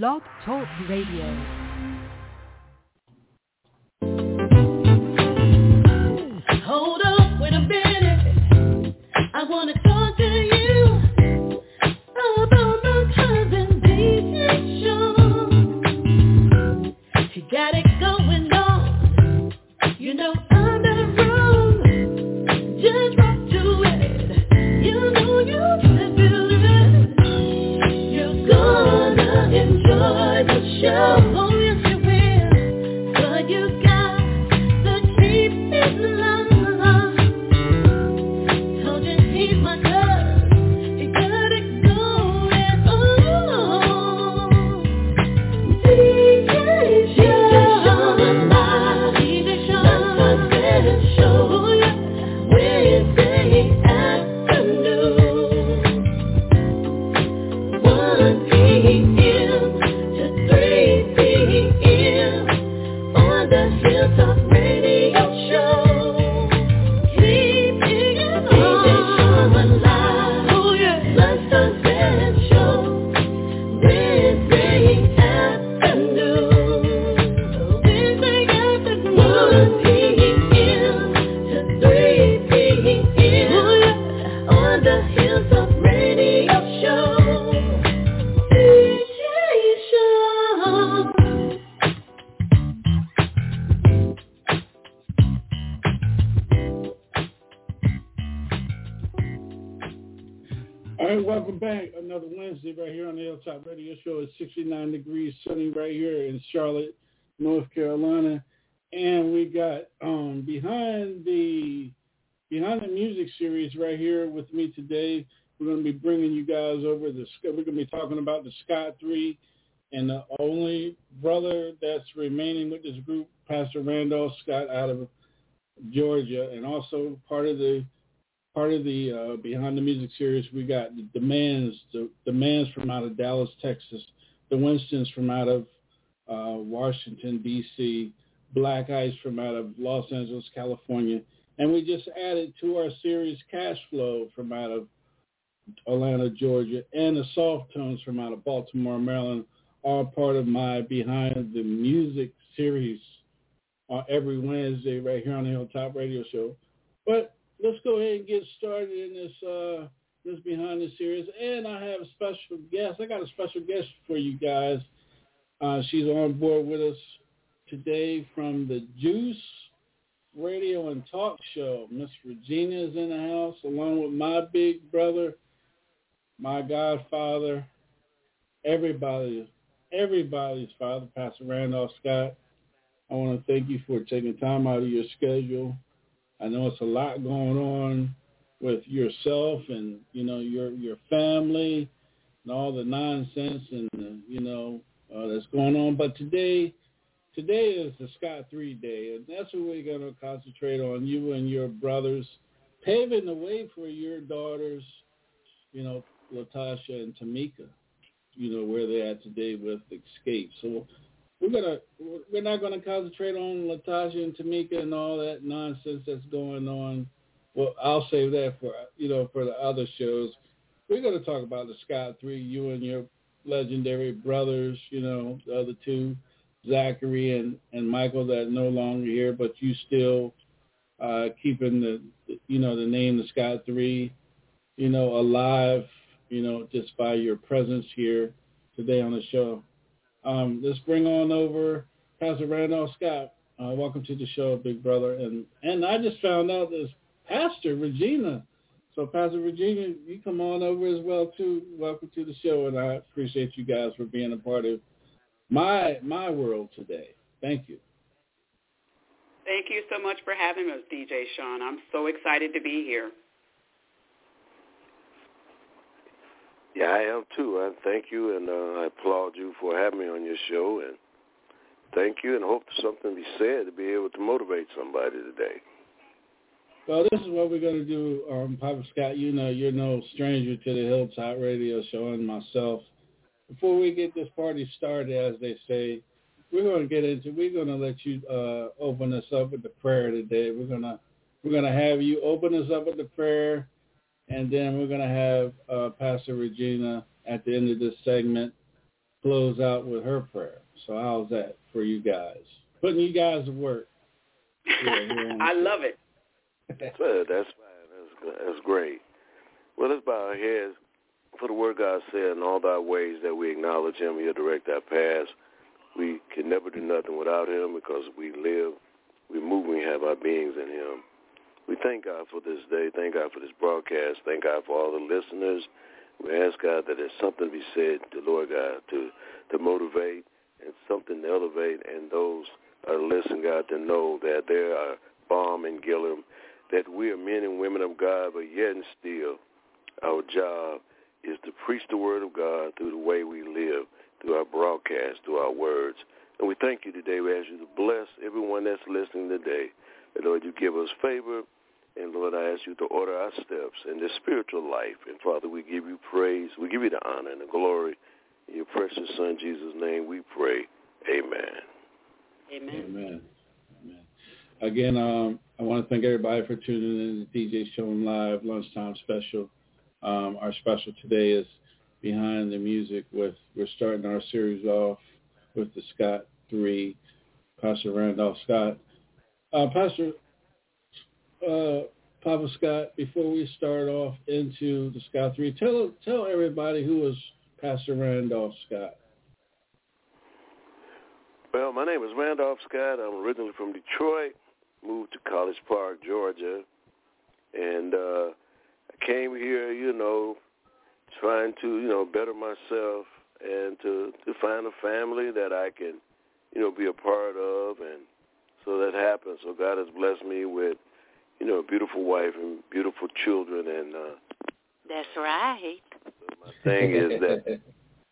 Blog Talk Radio. Hold up, wait a minute. I wanna 69 degrees sunny right here in Charlotte, North Carolina, and we got um, behind the behind the music series right here with me today. We're going to be bringing you guys over the. We're going to be talking about the Scott Three, and the only brother that's remaining with this group, Pastor Randolph Scott out of Georgia, and also part of the part of the uh, Behind the Music series, we got the Demands, the Demands from out of Dallas, Texas, the Winstons from out of uh, Washington, D.C., Black Ice from out of Los Angeles, California, and we just added to our series Cash Flow from out of Atlanta, Georgia, and the Soft Tones from out of Baltimore, Maryland, all part of my Behind the Music series on every Wednesday right here on the Hilltop Radio Show. But let's go ahead and get started in this uh, this behind the series. And I have a special guest. I got a special guest for you guys. Uh, she's on board with us today from the Juice Radio and Talk Show. Miss Regina is in the house along with my big brother, my godfather, everybody, everybody's father, Pastor Randolph Scott. I want to thank you for taking time out of your schedule I know it's a lot going on with yourself and you know your your family and all the nonsense and the, you know uh, that's going on. But today, today is the Scott Three Day, and that's what we're going to concentrate on. You and your brothers paving the way for your daughters, you know, Latasha and Tamika. You know where they're at today with Escape. So we're gonna we're not gonna concentrate on Latasha and Tamika and all that nonsense that's going on. Well, I'll save that for you know for the other shows. We're gonna talk about the Scott Three, you and your legendary brothers. You know the other two, Zachary and and Michael that are no longer here, but you still uh, keeping the you know the name the Scott Three, you know alive. You know just by your presence here today on the show. Um, let's bring on over Pastor Randolph Scott. Uh, welcome to the show, big brother. And and I just found out there's Pastor Regina. So Pastor Regina, you come on over as well too. Welcome to the show, and I appreciate you guys for being a part of my my world today. Thank you. Thank you so much for having us, DJ Shaun. I'm so excited to be here. Yeah, I am too. I thank you and uh, I applaud you for having me on your show and thank you and hope something be said to be able to motivate somebody today. Well, this is what we're going to do, um, Papa Scott. You know, you're no stranger to the Hilltop Radio Show and myself. Before we get this party started, as they say, we're going to get into. We're going to let you uh, open us up with the prayer today. We're going to we're going to have you open us up with the prayer, and then we're going to have uh, Pastor Regina at the end of this segment close out with her prayer. So how's that for you guys? Putting you guys to work. I love it. That's fine. That's, that's great. Well, let's bow our heads for the word God said in all thy ways that we acknowledge him. He'll direct our paths. We can never do nothing without him because we live, we move, we have our beings in him. We thank God for this day. Thank God for this broadcast. Thank God for all the listeners. We ask God that there's something to be said to Lord God to to motivate and something to elevate and those are listening, God, to know that there are balm and Gilead, that we are men and women of God, but yet and still our job is to preach the word of God through the way we live, through our broadcast, through our words. And we thank you today. We ask you to bless everyone that's listening today. And Lord, you give us favor. And Lord, I ask you to order our steps in this spiritual life. And Father, we give you praise. We give you the honor and the glory. In your precious Son, Jesus' name, we pray. Amen. Amen. Amen. Amen. Again, um, I want to thank everybody for tuning in to DJ Shaun Live Lunchtime Special. Um, our special today is Behind the Music with, we're starting our series off with the Scott 3, Pastor Randolph Scott. Uh, Pastor uh, Papa Scott, before we start off into the Scott 3, tell, tell everybody who was Pastor Randolph Scott. Well, my name is Randolph Scott. I'm originally from Detroit, moved to College Park, Georgia, and uh, I came here, you know, trying to, you know, better myself and to to find a family that I can, you know, be a part of, and so that happened. So God has blessed me with, you know, a beautiful wife and beautiful children, and uh, That's right. my thing is that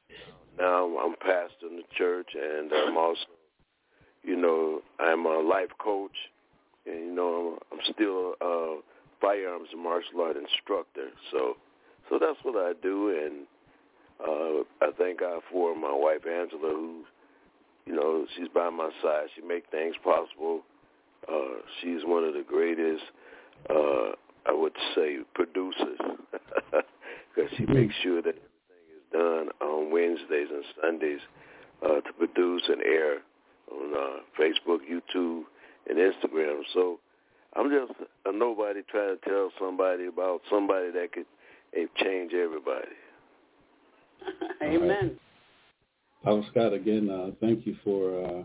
now I'm pastor in the church, and I'm also, you know, I'm a life coach, and you know, I'm, I'm still a firearms and martial art instructor. So, so that's what I do, and uh, I thank God for my wife Angela, who, you know, she's by my side. She makes things possible. Uh, she's one of the greatest, uh, I would say, producers, because she makes sure that everything is done on Wednesdays and Sundays uh, to produce and air on uh, Facebook, YouTube, and Instagram. So I'm just a nobody trying to tell somebody about somebody that could eh, change everybody. Amen. Papa Scott, again, uh, thank you for uh,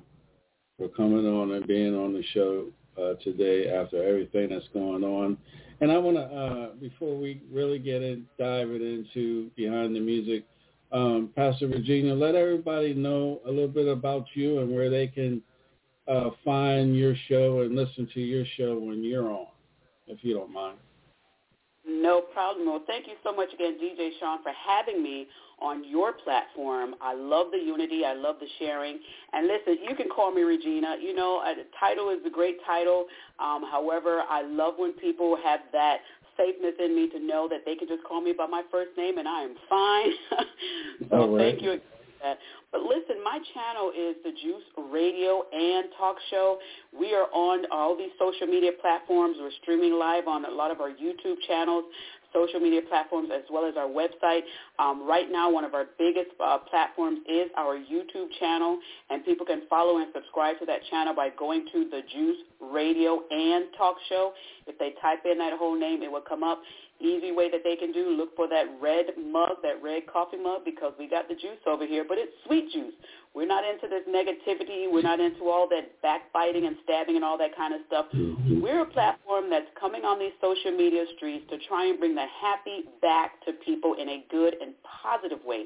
for coming on and being on the show uh, today after everything that's going on. And I want to, uh, before we really get in, dive it into behind the music, um, Pastor Regina, let everybody know a little bit about you and where they can uh, find your show and listen to your show when you're on, if you don't mind. No problem. Well, thank you so much again, DJ Shaun, for having me on your platform. I love the unity. I love the sharing. And listen, you can call me Regina. You know, a title is a great title. Um, however, I love when people have that safeness in me to know that they can just call me by my first name and I am fine. so right. thank you that. But listen, my channel is the Juice Radio and Talk Show. We are on all these social media platforms. We're streaming live on a lot of our YouTube channels, social media platforms, as well as our website. Um, right now, one of our biggest uh, platforms is our YouTube channel, and people can follow and subscribe to that channel by going to the Juice Radio and Talk Show. If they type in that whole name, it will come up. Easy way that they can do, look for that red mug, that red coffee mug, because we got the juice over here, but it's sweet juice. We're not into this negativity. We're not into all that backbiting and stabbing and all that kind of stuff. Mm-hmm. We're a platform that's coming on these social media streets to try and bring the happy back to people in a good and positive way.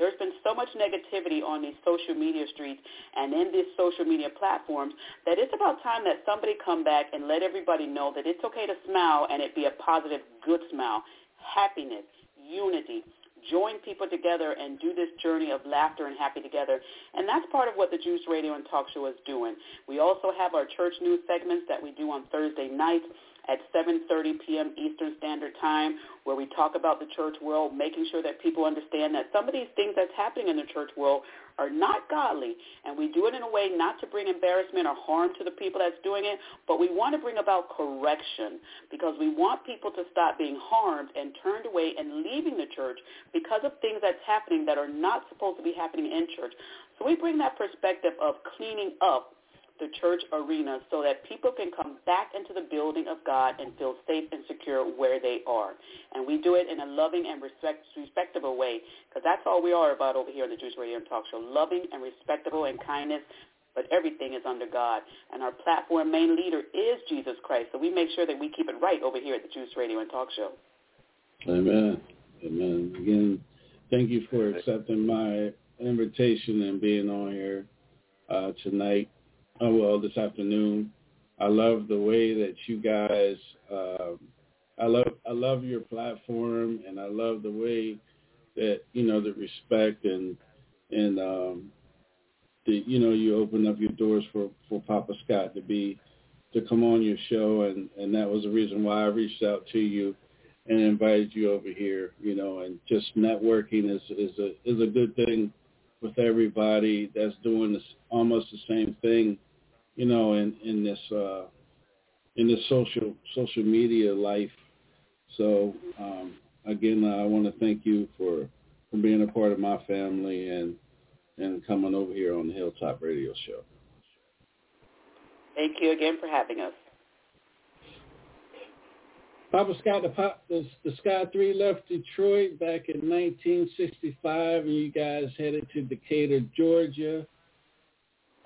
There's been so much negativity on these social media streets and in these social media platforms that it's about time that somebody come back and let everybody know that it's okay to smile and it be a positive, good smile. Happiness, unity, join people together and do this journey of laughter and happy together. And that's part of what the Juice Radio and Talk Show is doing. We also have our church news segments that we do on Thursday nights. At 7.30 p.m. Eastern Standard Time where we talk about the church world, making sure that people understand that some of these things that's happening in the church world are not godly. And we do it in a way not to bring embarrassment or harm to the people that's doing it, but we want to bring about correction because we want people to stop being harmed and turned away and leaving the church because of things that's happening that are not supposed to be happening in church. So we bring that perspective of cleaning up the church arena so that people can come back into the building of God and feel safe and secure where they are. And we do it in a loving and respect, respectable way because that's all we are about over here on the Juice Radio and Talk Show, loving and respectable and kindness, but everything is under God. And our platform main leader is Jesus Christ. So we make sure that we keep it right over here at the Juice Radio and Talk Show. Amen. Amen. Again, thank you for accepting my invitation and being on here uh, tonight oh, well, this afternoon. I love the way that you guys. Uh, I love I love your platform, and I love the way that you know the respect and and um, the you know you open up your doors for for Papa Scott to be to come on your show, and and that was the reason why I reached out to you and invited you over here. You know, and just networking is is a is a good thing with everybody that's doing this almost the same thing you know, in in this uh, in this social social media life. So um, again, I want to thank you for for being a part of my family and and coming over here on the Hilltop Radio Show. Thank you again for having us. Papa Scott, the, Pop, the, the Scott 3 left Detroit back in 1965, and you guys headed to Decatur, Georgia.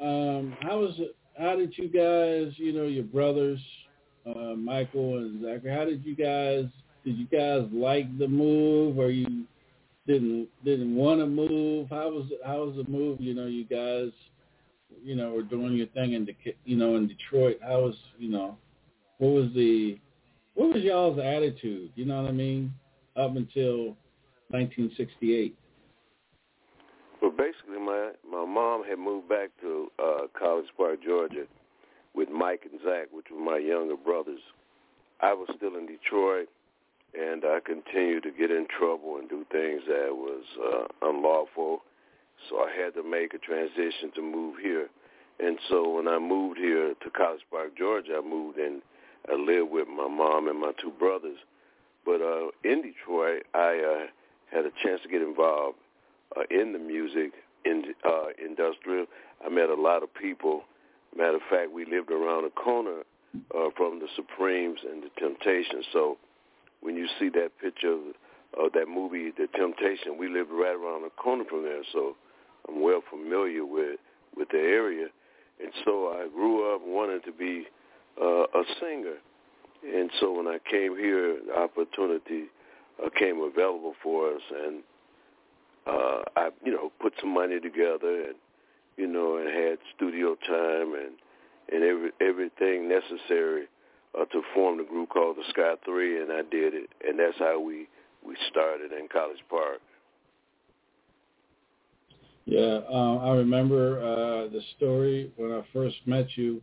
Um, how was it? How did you guys, you know, your brothers, uh, Michael and Zachary, how did you guys, did you guys like the move or you didn't didn't want to move? How was how was the move? You know, you guys, you know, were doing your thing in the, you know, in Detroit. How was, you know, what was the, what was y'all's attitude? You know what I mean? Up until 1968. Well, basically, my my mom had moved back to uh, College Park, Georgia, with Mike and Zach, which were my younger brothers. I was still in Detroit, and I continued to get in trouble and do things that was uh, unlawful. So I had to make a transition to move here. And so when I moved here to College Park, Georgia, I moved in. I lived with my mom and my two brothers. But uh, in Detroit, I uh, had a chance to get involved uh, in the music in, uh, industrial. I met a lot of people. Matter of fact, we lived around the corner uh, from the Supremes and the Temptations. So when you see that picture of, of that movie, The Temptation, we lived right around the corner from there. So I'm well familiar with with the area, and so I grew up wanting to be uh, a singer. And so when I came here, the opportunity uh, came available for us, and uh, I, you know, put some money together and, you know, and had studio time and and every everything necessary uh, to form the group called the Scott Three, and I did it, and that's how we we started in College Park. Yeah, um, I remember uh, the story when I first met you.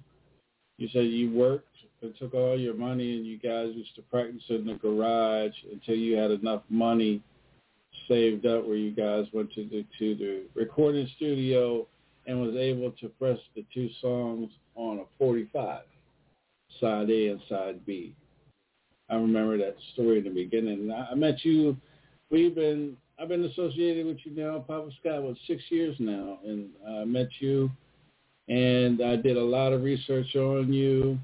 You said you worked and took all your money, and you guys used to practice in the garage until you had enough money saved up where you guys went to the to the recording studio and was able to press the two songs on a 45, side A and side B. I remember that story in the beginning. I met you. We've been I've been associated with you now, Papa Scott, was six years now, and I met you, and I did a lot of research on you,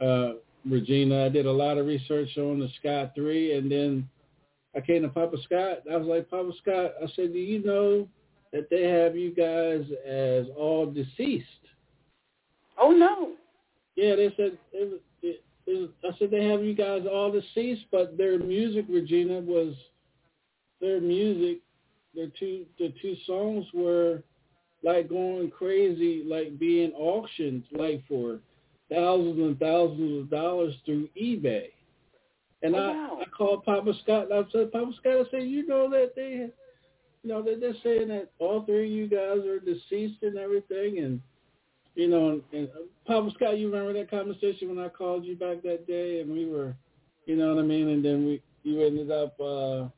uh, Regina. I did a lot of research on the Scott Three, and then I came to Papa Scott. I was like, Papa Scott, I said, do you know that they have you guys as all deceased? Oh no. Yeah, they said. It, it, it, I said they have you guys all deceased, but their music, Regina, was their music. Their two the two songs were like going crazy, like being auctioned, like for thousands and thousands of dollars through eBay. And oh, I, wow. I called Papa Scott and I said, Papa Scott, I said, you know that they, you know, that they're saying that all three of you guys are deceased and everything. And you know, and, and Papa Scott, you remember that conversation when I called you back that day, and we were, you know what I mean, and then we you ended up uh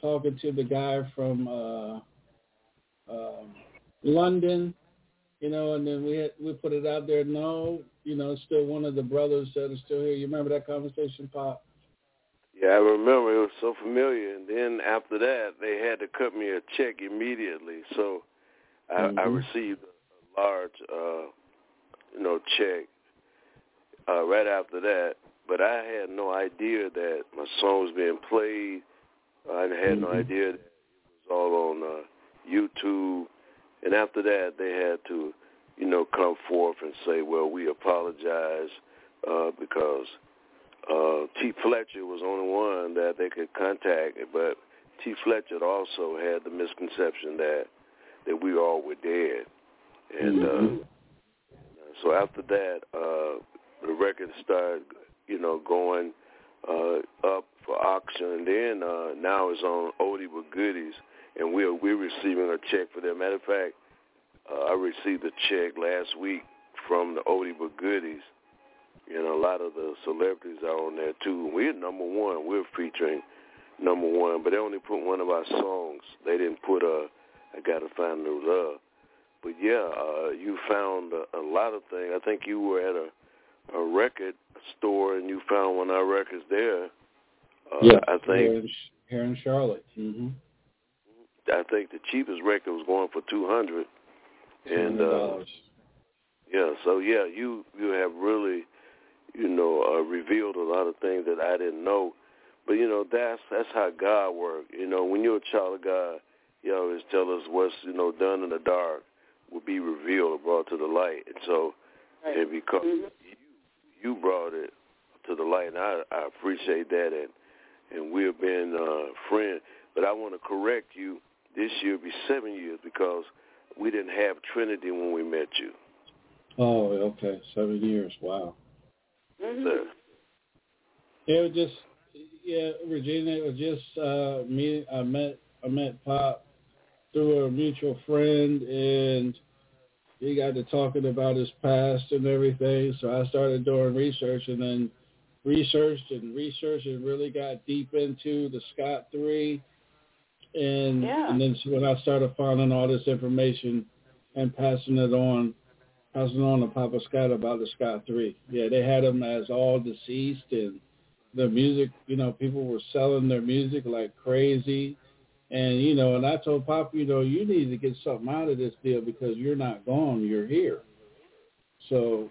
talking to the guy from uh um London, you know, and then we had, we put it out there. No, you know, still one of the brothers that are still here. You remember that conversation, Pop? Yeah, I remember. It was so familiar. And then after that, they had to cut me a check immediately. So I, Mhm. I received a large, uh, you know, check uh, right after that. But I had no idea that my song was being played. I had no Mhm. idea that it was all on uh, YouTube. And after that, they had to, you know, come forth and say, well, we apologize uh, because uh, T. Fletcher was the only one that they could contact, but T. Fletcher also had the misconception that that we all were dead, and Mhm. uh, so after that, uh, the record started, you know, going uh, up for auction, and then uh, now it's on Oldie but Goodies, and we're we're receiving a check for that. Matter of fact, uh, I received a check last week from the Oldie but Goodies. You know, a lot of the celebrities are on there too. We're number one. We're featuring number one, but they only put one of our songs. They didn't put uh, "I Gotta Find New Love." But yeah, uh, you found a, a lot of things. I think you were at a a record store and you found one of our records there. Uh, yeah, I think here in, here in Charlotte. hmm I think the cheapest record was going for two hundred. And uh, yeah, so yeah, you you have really, you know, uh, revealed a lot of things that I didn't know. But you know, that's that's how God works. You know, when you're a child of God, He always tell us what's you know done in the dark will be revealed or brought to the light. And so, Right. and because Mhm. you you brought it to the light, and I, I appreciate that. And and we have been uh, friends. But I want to correct you. This year will be seven years because we didn't have Trinity when we met you. Oh, okay, seven years. Wow. Mhm. Sir. It was just, yeah, Regina. It was just uh, me. I met I met Pop through a mutual friend, and he got to talking about his past and everything. So I started doing research, and then researched and researched, and really got deep into the Scott Three. And Yeah. and then when I started finding all this information and passing it on, passing on to Papa Scott about the Scott Three. Yeah, they had him as all deceased and the music, you know, people were selling their music like crazy. And, you know, and I told Pop, you know, you need to get something out of this deal because you're not gone, you're here. So,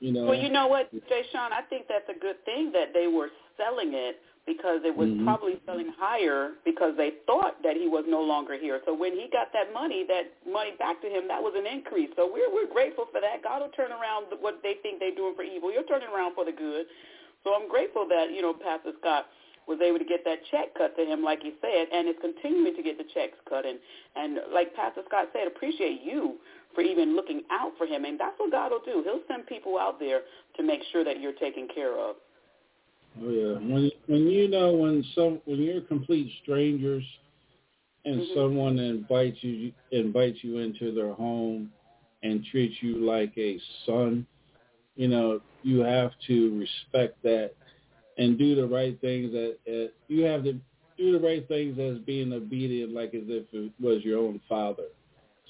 you know. Well, you know what, Jay Sean, I think that's a good thing that they were selling it because it was Mhm. probably selling higher because they thought that he was no longer here. So when he got that money, that money back to him, that was an increase. So we're we're grateful for that. God will turn around what they think they're doing for evil. You're turning around for the good. So I'm grateful that you know Pastor Scott was able to get that check cut to him, like he said, and is continuing to get the checks cut. And and like Pastor Scott said, appreciate you for even looking out for him. And that's what God will do. He'll send people out there to make sure that you're taken care of. Oh yeah, when when you know when some when you're complete strangers and Mhm. someone invites you invites you into their home and treats you like a son, you know you have to respect that and do the right things. That uh, you have to do the right things as being obedient, like as if it was your own father.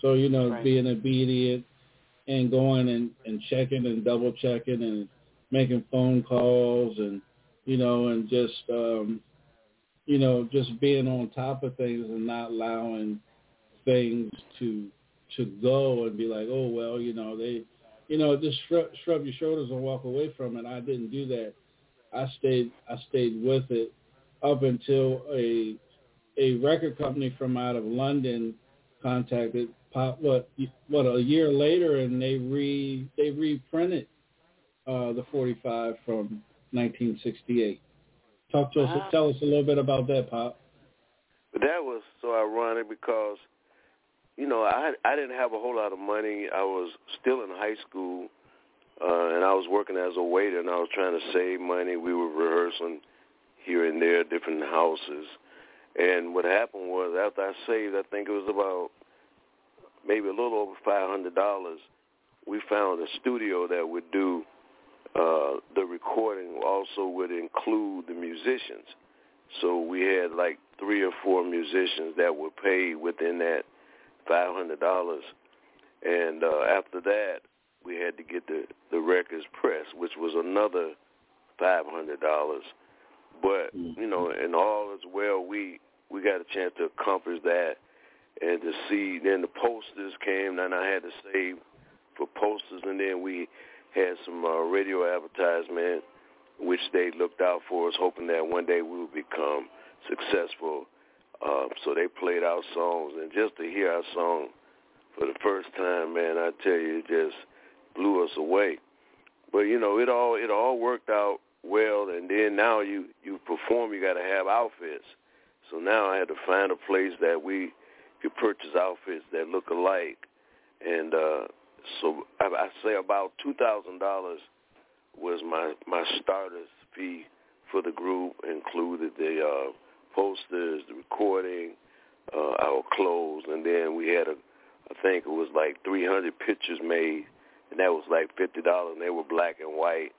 So you know Right. being obedient and going and and checking and double checking and making phone calls and you know, and just um, you know, just being on top of things and not allowing things to to go and be like, oh well, you know, they, you know, just shrug, shrug your shoulders and walk away from it. I didn't do that. I stayed I stayed with it up until a a record company from out of London contacted Pop what what a year later and they re they reprinted uh the 45 from 1968. Talk to Wow. us. Tell us a little bit about that, Pop. That was so ironic because, you know, I I didn't have a whole lot of money. I was still in high school, uh, and I was working as a waiter, and I was trying to save money. We were rehearsing here and there, different houses. And what happened was, after I saved, I think it was about maybe a little over five hundred dollars. we found a studio that would do uh, the recording. Also would include the musicians. So we had like three or four musicians that were paid within that five hundred dollars, and uh, after that we had to get the the records pressed, which was another five hundred dollars. But you know, and all as well, we we got a chance to accomplish that, and to see. Then the posters came, and I had to save for posters, and then we had some uh, radio advertisement, which they looked out for us, hoping that one day we would become successful. Uh, so they played our songs, and just to hear our song for the first time, man, I tell you, it just blew us away. But you know, it all it all worked out well, and then now you you perform, you got to have outfits. So now I had to find a place that we could purchase outfits that look alike, and uh, so I, I say about two thousand dollars was my my starter's fee for the group, included the uh, posters, the recording, uh, our clothes, and then we had a I think it was like 300 pictures made, and that was like fifty dollars, and they were black and white,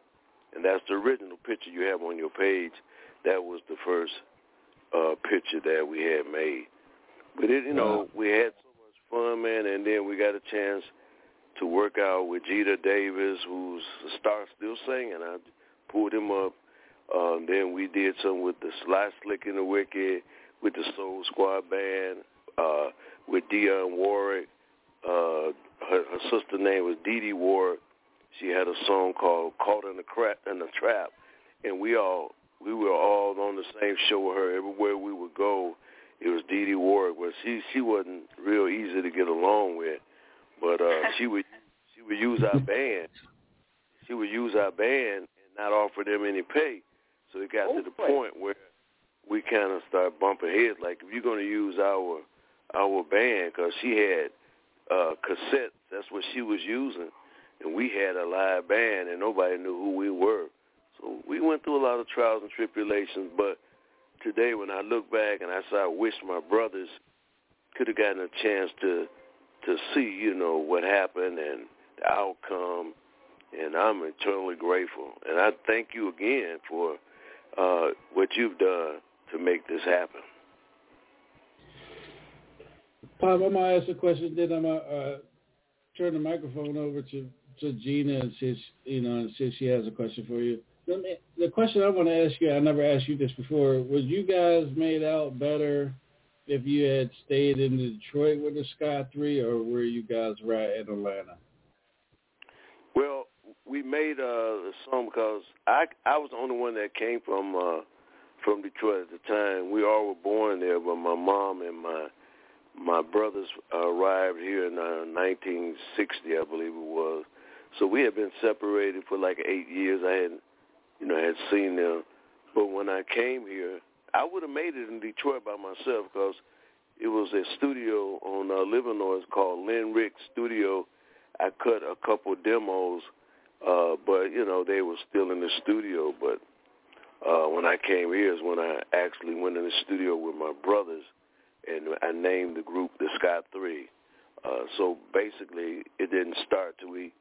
and that's the original picture you have on your page. That was the first uh, picture that we had made. But it, you know, we had so much fun, man, and then we got a chance to work out with Jeter Davis, who's a star still singing. I pulled him up. Um, then we did some with the Sly Slick and the Wicked, with the Soul Squad band, uh, with Dionne Warwick. Uh, her, her sister name was Dee Dee Warwick. She had a song called "Caught in the Crap in the Trap," and we all we were all on the same show with her. Everywhere we would go, it was Dee Dee Warwick. But she she wasn't real easy to get along with, but uh, she would she would use our band. She would use our band and not offer them any pay. So it got Oh, to the boy. point where we kind of started bumping heads. Like if you're going to use our our band, because she had uh, cassettes, that's what she was using, and we had a live band, and nobody knew who we were. So we went through a lot of trials and tribulations. But today, when I look back and I say I wish my brothers could have gotten a chance to to see, you know, what happened and the outcome, and I'm eternally grateful. And I thank you again for uh, what you've done to make this happen. Pop, I'm gonna ask a question. Then I'm gonna uh, turn the microphone over to to Gina and see, if, you know, and see if she has a question for you. Me- The question I want to ask you, I never asked you this before. Was you guys made out better if you had stayed in Detroit with the Scott Three, or were you guys right in Atlanta? Well, we made uh, song because I I was the only one that came from uh, from Detroit at the time. We all were born there, but my mom and my my brothers arrived here in uh, 1960, I believe it was. So we had been separated for like eight years. I had, you know, had seen them, but when I came here, I would have made it in Detroit by myself because it was a studio on uh, Livernois called Lynn Rick Studio. I cut a couple demos, uh, but you know they were still in the studio. But uh, when I came here is when I actually went in the studio with my brothers, and I named the group the Scott Three. Uh, so basically, it didn't start till we,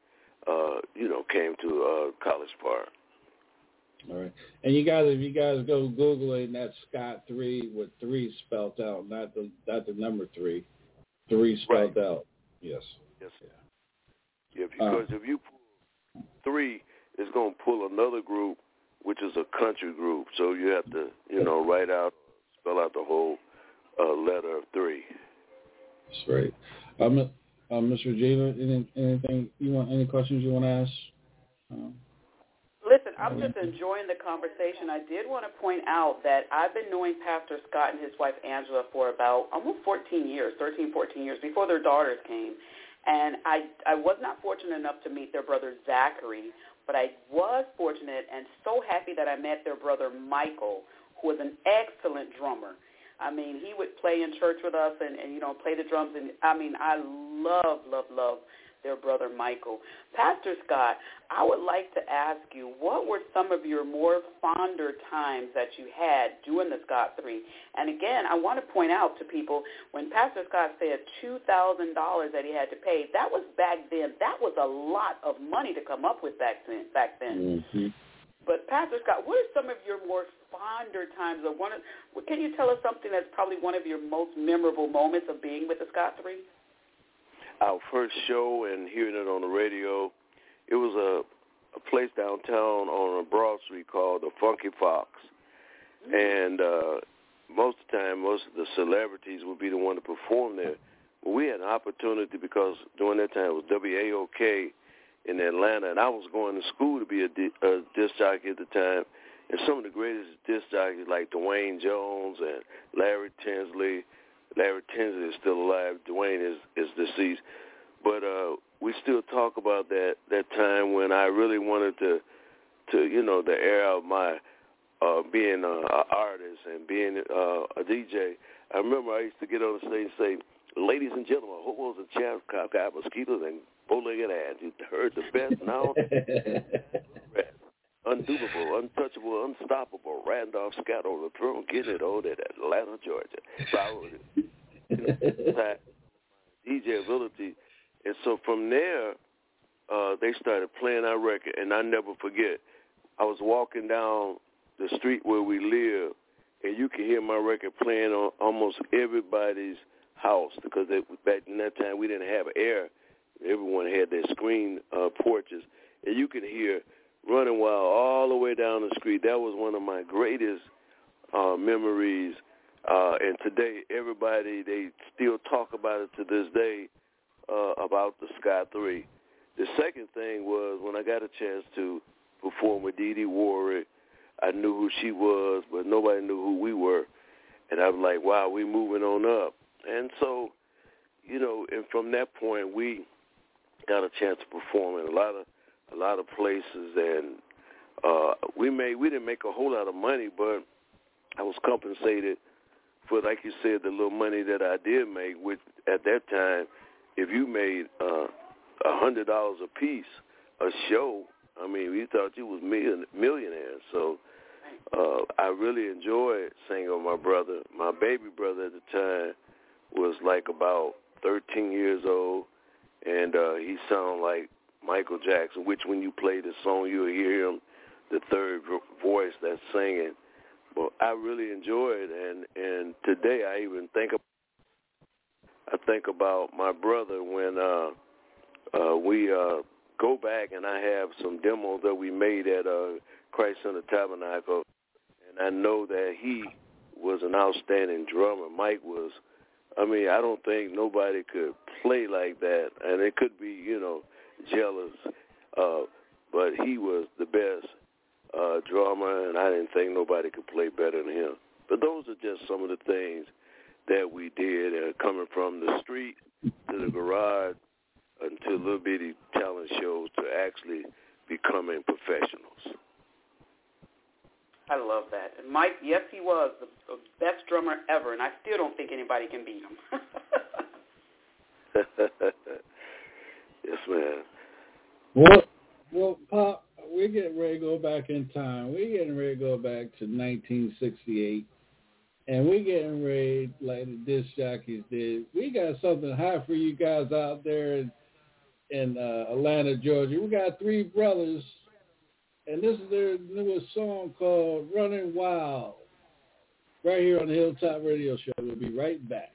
uh, you know, came to uh, College Park. All right. And you guys, if you guys go googling, it, that's Scott Three with three spelled out, not the not the number three. Three spelled out. Yes. Yes, sir. Yeah, because if you pull three, it's going to pull another group, which is a country group. So you have to, you know, write out, spell out the whole uh, letter of three. That's right. Um, uh, Mr. Regina, any, anything you want? Any questions you want to ask? Um, Listen, I'm mm-hmm. just enjoying the conversation. I did want to point out that I've been knowing Pastor Scott and his wife Angela for about almost 14 years, 13, 14 years, before their daughters came. And I, I was not fortunate enough to meet their brother Zachary, but I was fortunate and so happy that I met their brother Michael, who was an excellent drummer. I mean, he would play in church with us and, and you know, play the drums. And I mean, I love, love, love their brother Michael. Pastor Scott, I would like to ask you, what were some of your more fonder times that you had doing the Scott 3? And again, I want to point out to people, when Pastor Scott said $2,000 that he had to pay, that was back then. That was a lot of money to come up with back then. Back then. Mm-hmm. But Pastor Scott, what are some of your more fonder times, or one? Of, can you tell us something that's probably one of your most memorable moments of being with the Scott Three? Our first show and hearing it on the radio, it was a, a place downtown on a Broad Street called the Funky Fox, and uh, most of the time, most of the celebrities would be the one to perform there. We had an opportunity because during that time it was WAOK in Atlanta, and I was going to school to be a, di- a disc jockey at the time. And some of the greatest disc jockeys like Duane Jones and Larry Tinsley. Larry Tinsley is still alive. Duane is is deceased, but uh, we still talk about that that time when I really wanted to to you know the era of my uh, being an artist and being uh, a DJ. I remember I used to get on the stage and say, "Ladies and gentlemen, hobos and chaps, cockeyed mosquitoes, and bow-legged ass. You heard the best now. Undoable, untouchable, unstoppable. Randolph Scott on the throne, get it on at Atlanta, Georgia. So I was, you know, DJ ability, and so from there, uh, they started playing our record, and I never forget. I was walking down the street where we live, and you could hear my record playing on almost everybody's house because back in that time we didn't have air Everyone had their screen uh, porches, and you could hear running wild all the way down the street. That was one of my greatest uh, memories. Uh, and today, everybody they still talk about it to this day uh, about the Scott Three. The second thing was when I got a chance to perform with Dee Dee Warwick. I knew who she was, but nobody knew who we were. And I was like, wow, we moving on up. And so, you know, and from that point, we got a chance to perform in a lot of a lot of places, and uh, we made we didn't make a whole lot of money, but I was compensated for, like you said, the little money that I did make. Which at that time, if you made uh, a hundred dollars a piece a show, I mean, we thought you was million millionaire. So uh, I really enjoyed singing with my brother. My baby brother at the time was like about 13 years old and uh, he sounded like Michael Jackson. Which when you play the song, you'll hear him, the third voice that's singing. Well, I really enjoy it, and and today I even think of, I think about my brother when uh, uh, we uh, go back and I have some demos that we made at uh, Christ Center Tabernacle, and I know that he was an outstanding drummer. Mike was I mean, I don't think nobody could play like that, and it could be, you know, jealous. Uh, but he was the best uh, drummer, and I didn't think nobody could play better than him. But those are just some of the things that we did, uh, coming from the street to the garage until little bitty talent shows to actually becoming professionals. I love that. And Mike, yes, he was the, the best drummer ever, and I still don't think anybody can beat him. yes, man. Well, well, Pop, we're getting ready to go back in time. We're getting ready to go back to 1968, and we're getting ready, like the disc jockeys did. We got something hot for you guys out there in, in uh, Atlanta, Georgia. We got three brothers and this is their newest song called Running Wild. Right here on the Hilltop Radio Show. We'll be right back.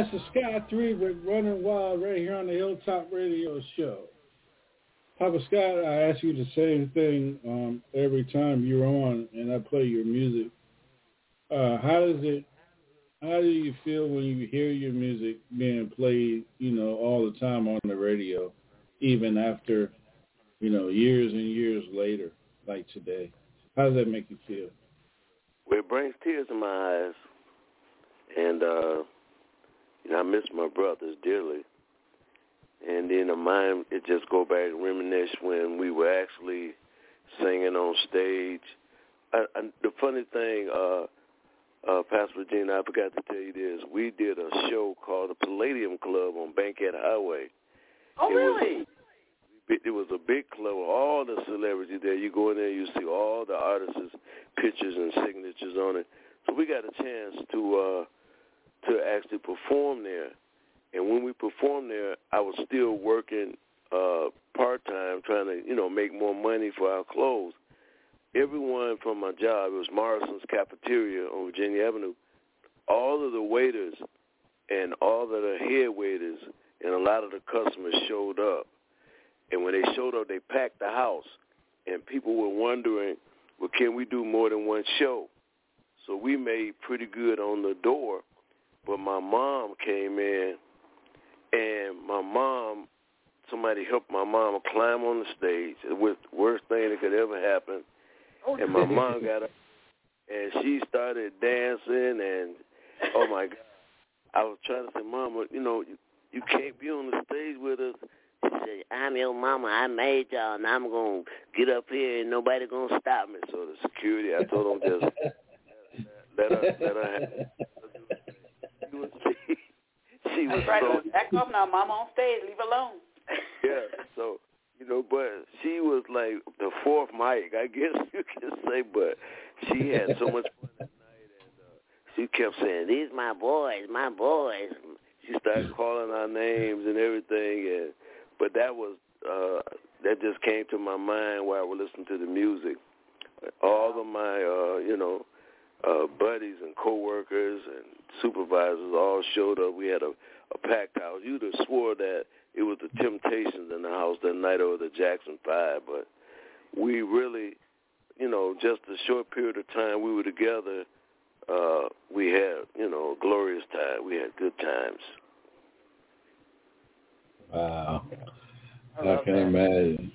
That's the Scott 3 with Running Wild right here on the Hilltop Radio Show. Papa Scott, I ask you the same thing um, every time you're on and I play your music. Uh, how does it, how do you feel when you hear your music being played, you know, all the time on the radio, even after, you know, years and years later, like today? How does that make you feel? It brings tears to my eyes. And, uh, you know, I miss my brothers dearly. And then the mind, it just go back and reminisce when we were actually singing on stage. I, I, the funny thing, uh, uh, Pastor Regina, I forgot to tell you this. We did a show called the Palladium Club on Bankhead Highway. Oh, It was really? It it was a big club with all the celebrities there. You go in there, you see all the artists' pictures and signatures on it. So we got a chance to uh to actually perform there. And when we performed there, I was still working uh part time trying to, you know, make more money for our clothes. Everyone from my job, it was Morrison's Cafeteria on Virginia Avenue, all of the waiters and all of the head waiters and a lot of the customers showed up. And when they showed up, they packed the house. And people were wondering, well, can we do more than one show? So we made pretty good on the door. But my mom came in, and my mom, somebody helped my mom climb on the stage. It was the worst thing that could ever happen. Oh, And my mom got up, and she started dancing, and oh my God. I was trying to say, Mama, you know, you, you can't be on the stage with us. She said, I'm your mama. I made y'all, and I'm going to get up here, and nobody going to stop me. So the security, I told them just let her, let her have was, she, she was That's right. so Back off now, Mama on stage. Leave her alone. yeah. So you know, but she was like the fourth mic, I guess you can say. But she had so much fun that night, and uh, she kept saying, "These my boys, my boys." She started calling our names and everything, and but that was uh that just came to my mind while I was listening to the music. All of my, uh, you know, uh, buddies and coworkers and supervisors all showed up. We had a, a packed house. You'd have swore that it was the Temptations in the house that night or the Jackson Five, but we really, you know, just a short period of time we were together. Uh, we had, you know, a glorious time. We had good times. Wow. I I can that. imagine.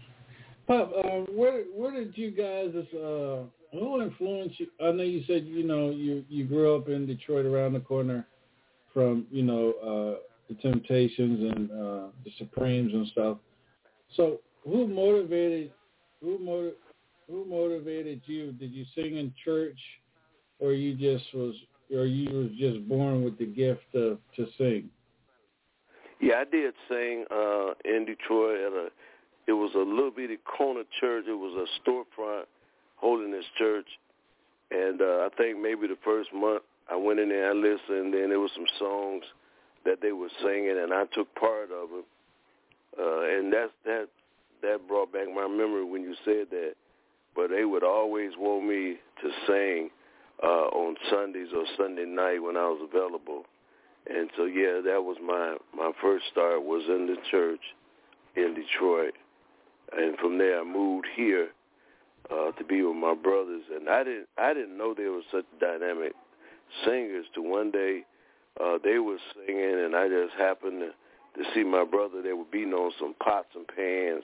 Pop, uh, where where did you guys uh who influenced you? I know you said you know you you grew up in Detroit around the corner from you know uh the Temptations and uh the Supremes and stuff. So who motivated who motiv- who motivated you? Did you sing in church, or you just was or you was just born with the gift to to sing? Yeah, I did sing uh in Detroit at a it was a little bitty corner church. It was a storefront holiness church. And uh I think maybe the first month I went in there, I listened, and there was some songs that they were singing and I took part of it. Uh and that's that that brought back my memory when you said that. But they would always want me to sing uh on Sundays or Sunday night when I was available. And so yeah, that was my my first start was in the church in Detroit, and from there I moved here uh, to be with my brothers. And I didn't I didn't know they were such dynamic singers. To one day uh, they were singing, and I just happened to, to see my brother. They were beating on some pots and pans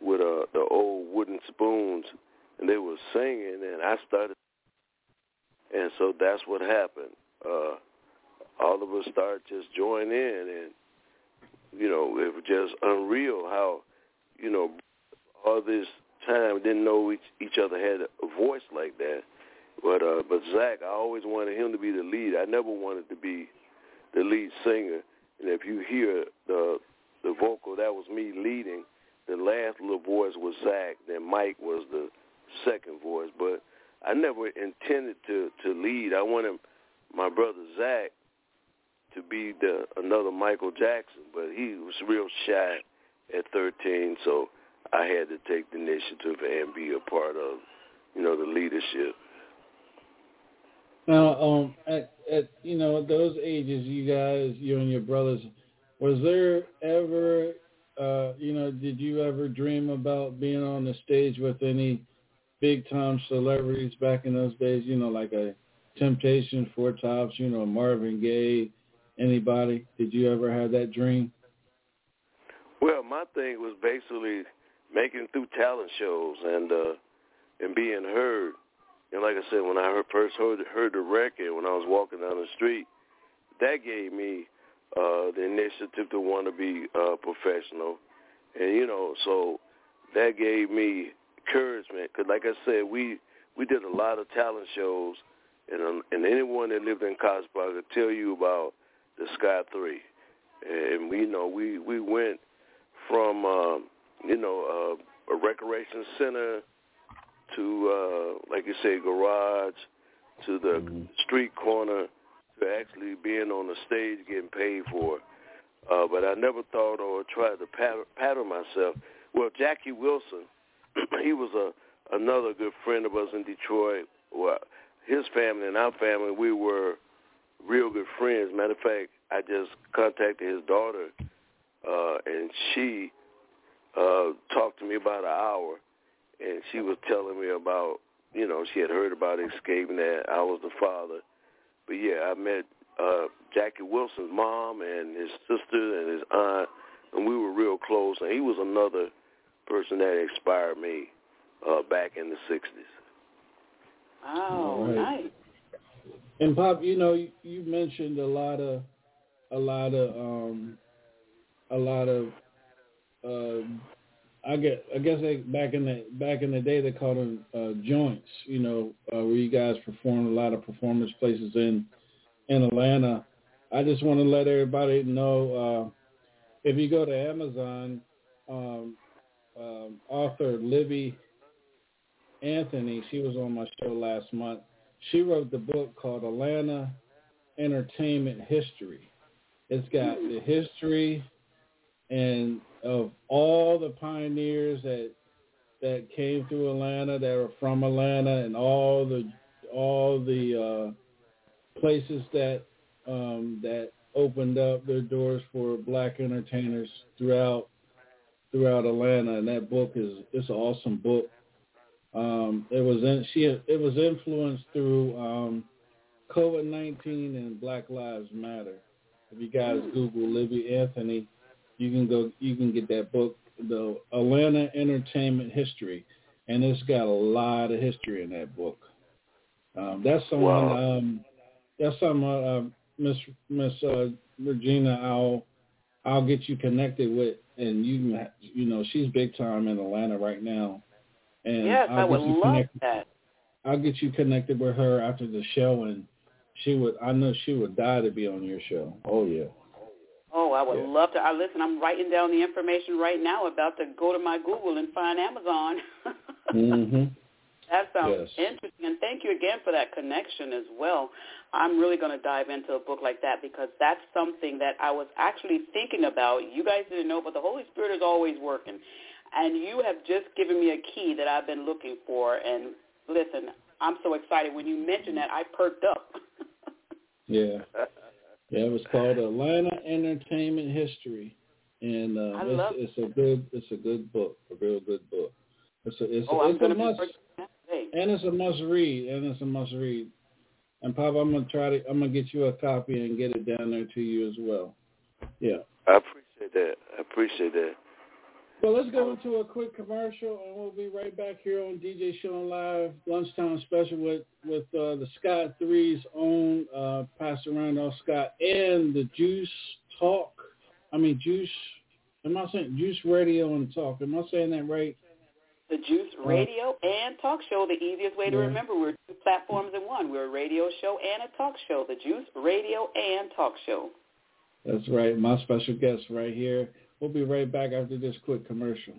with uh, the old wooden spoons, and they were singing, and I started. And so that's what happened. Uh, all of us started just joining in and you know it was just unreal how you know all this time didn't know each, each other had a voice like that. But uh, but Zach, I always wanted him to be the lead. I never wanted to be the lead singer. And if you hear the the vocal, that was me leading. The last little voice was Zach. Then Mike was the second voice. But I never intended to to lead. I wanted my brother Zach to be the another Michael Jackson, but he was real shy at 13, so I had to take the initiative and be a part of, you know, the leadership. Now, um, at, at you know at those ages, you guys, you and your brothers, was there ever, uh, you know, did you ever dream about being on the stage with any big time celebrities back in those days? You know, like a Temptation, Four Tops, you know, Marvin Gaye, anybody? Did you ever have that dream? Well, my thing was basically making it through talent shows and uh and being heard. And like I said, when I heard, first heard heard the record when I was walking down the street, that gave me uh the initiative to want to be uh professional. And you know, so that gave me encouragement because like I said, we we did a lot of talent shows and um, and anyone that lived in Cosby could tell you about the Scott 3. And we you know we we went from um, you know uh, a recreation center to uh, like you say garage to the Mm-hmm. street corner to actually being on the stage getting paid for. it. Uh, but I never thought or tried to pattern, pattern myself. Well, Jackie Wilson, he was a another good friend of us in Detroit. Well, his family and our family, we were real good friends. Matter of fact, I just contacted his daughter, uh, and she uh, talked to me about an hour, and she was telling me about, you know, she had heard about escaping that I was the father. But yeah, I met uh, Jackie Wilson's mom and his sister and his aunt, and we were real close. And he was another person that inspired me uh, back in the '60s. Oh, All right. nice. And Pop, you know, you, you mentioned a lot of, a lot of, um, a lot of, um, I get, I guess they, back in the back in the day they called them uh, joints. You know, uh, where you guys performed a lot of performance places in in Atlanta. I just want to let everybody know uh, if you go to Amazon, um, um, author Libby Anthony, she was on my show last month. She wrote the book called Atlanta Entertainment History. It's got the history and of all the pioneers that that came through Atlanta, that were from Atlanta, and all the all the uh, places that um, that opened up their doors for black entertainers throughout throughout Atlanta. And that book is it's an awesome book. Um, it was in, she it was influenced through um, COVID nineteen and Black Lives Matter. If you guys Google Libby Anthony, you can go you can get that book, the Atlanta Entertainment History, and it's got a lot of history in that book. Um, that's someone Wow. um, that's someone uh, Miss Miss uh, Regina. I'll I'll get you connected with, and you can you know she's big time in Atlanta right now. And Yes, I'll I would love connected- that. I'll get you connected with her after the show, and she would. I know she would die to be on your show. Oh yeah. Oh, I would Yeah. love to. I listen. I'm writing down the information right now. About to go to my Google and find Amazon. hmm That sounds Yes. interesting, and thank you again for that connection as well. I'm really going to dive into a book like that because that's something that I was actually thinking about. You guys didn't know, but the Holy Spirit is always working, and you have just given me a key that I've been looking for. And listen, I'm so excited when you mentioned that. I perked up. Yeah. Yeah, it was called Atlanta Entertainment History, and uh, I it's, love it's a good it's a good book, a real good book. It's a it's, oh, a, I'm it's a going to be must, working on that today. and it's a must read, and it's a must read. And Papa, I'm gonna try to I'm gonna get you a copy and get it down there to you as well. Yeah. I appreciate that. I appreciate that. Well, let's go into a quick commercial, and we'll be right back here on DJ Shaun Live lunchtime special with with uh, the Scott Threes own uh, Pastor Randolph Scott and the Juice Talk. I mean Juice. Am I saying Juice Radio and Talk? Am I saying that right? The Juice Radio and Talk Show. The easiest way to Yeah. remember, we're two platforms in one. We're a radio show and a talk show. The Juice Radio and Talk Show. That's right. My special guest right here. We'll be right back after this quick commercial.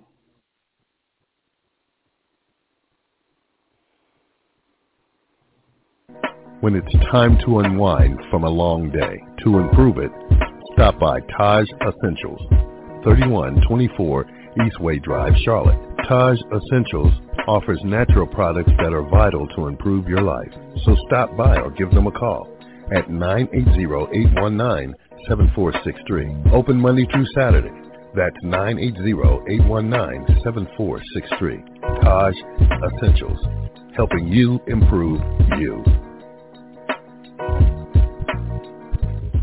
When it's time to unwind from a long day, to improve it, stop by Taj Essentials, 3124 Eastway Drive, Charlotte. Taj Essentials offers natural products that are vital to improve your life. So stop by or give them a call at 980-819-7463. Open Monday through Saturday. That's 980-819-7463. Taj Essentials, helping you improve you.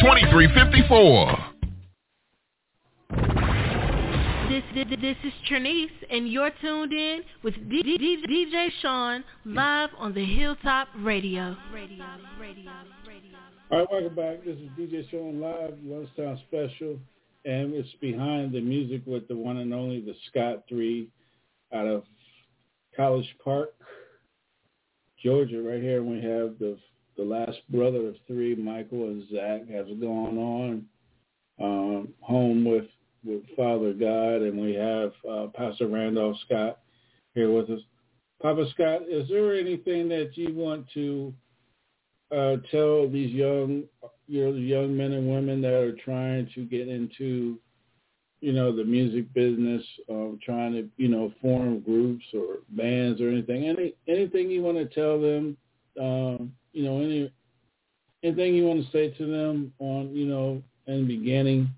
2354. This, this, this is Trinice, and you're tuned in with D- D- D- DJ Shaun live on the Hilltop Radio. Radio, radio, radio. All right, welcome back. This is DJ Shaun Live, Lunchtime Special, and it's behind the music with the one and only, the Scott 3 out of College Park, Georgia, right here. And we have the the last brother of three, Michael and Zach, has gone on um, home with, with Father God, and we have uh, Pastor Randolph Scott here with us. Papa Scott, is there anything that you want to uh, tell these young your young men and women that are trying to get into you know the music business, trying to you know form groups or bands or anything? Any anything you want to tell them? Um, you know, any anything you want to say to them on you know in the beginning?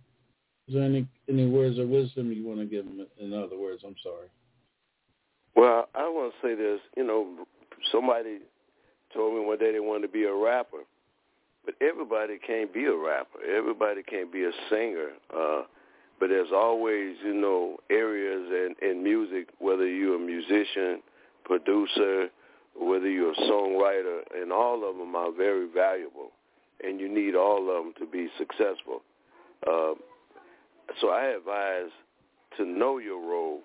Is there any any words of wisdom you want to give them? In other words, I'm sorry. Well, I want to say this. You know, somebody told me one day they wanted to be a rapper, but everybody can't be a rapper. Everybody can't be a singer. Uh, but there's always, you know, areas in, in music, whether you're a musician, producer, whether you're a songwriter, and all of them are very valuable, and you need all of them to be successful. Uh, so I advise to know your role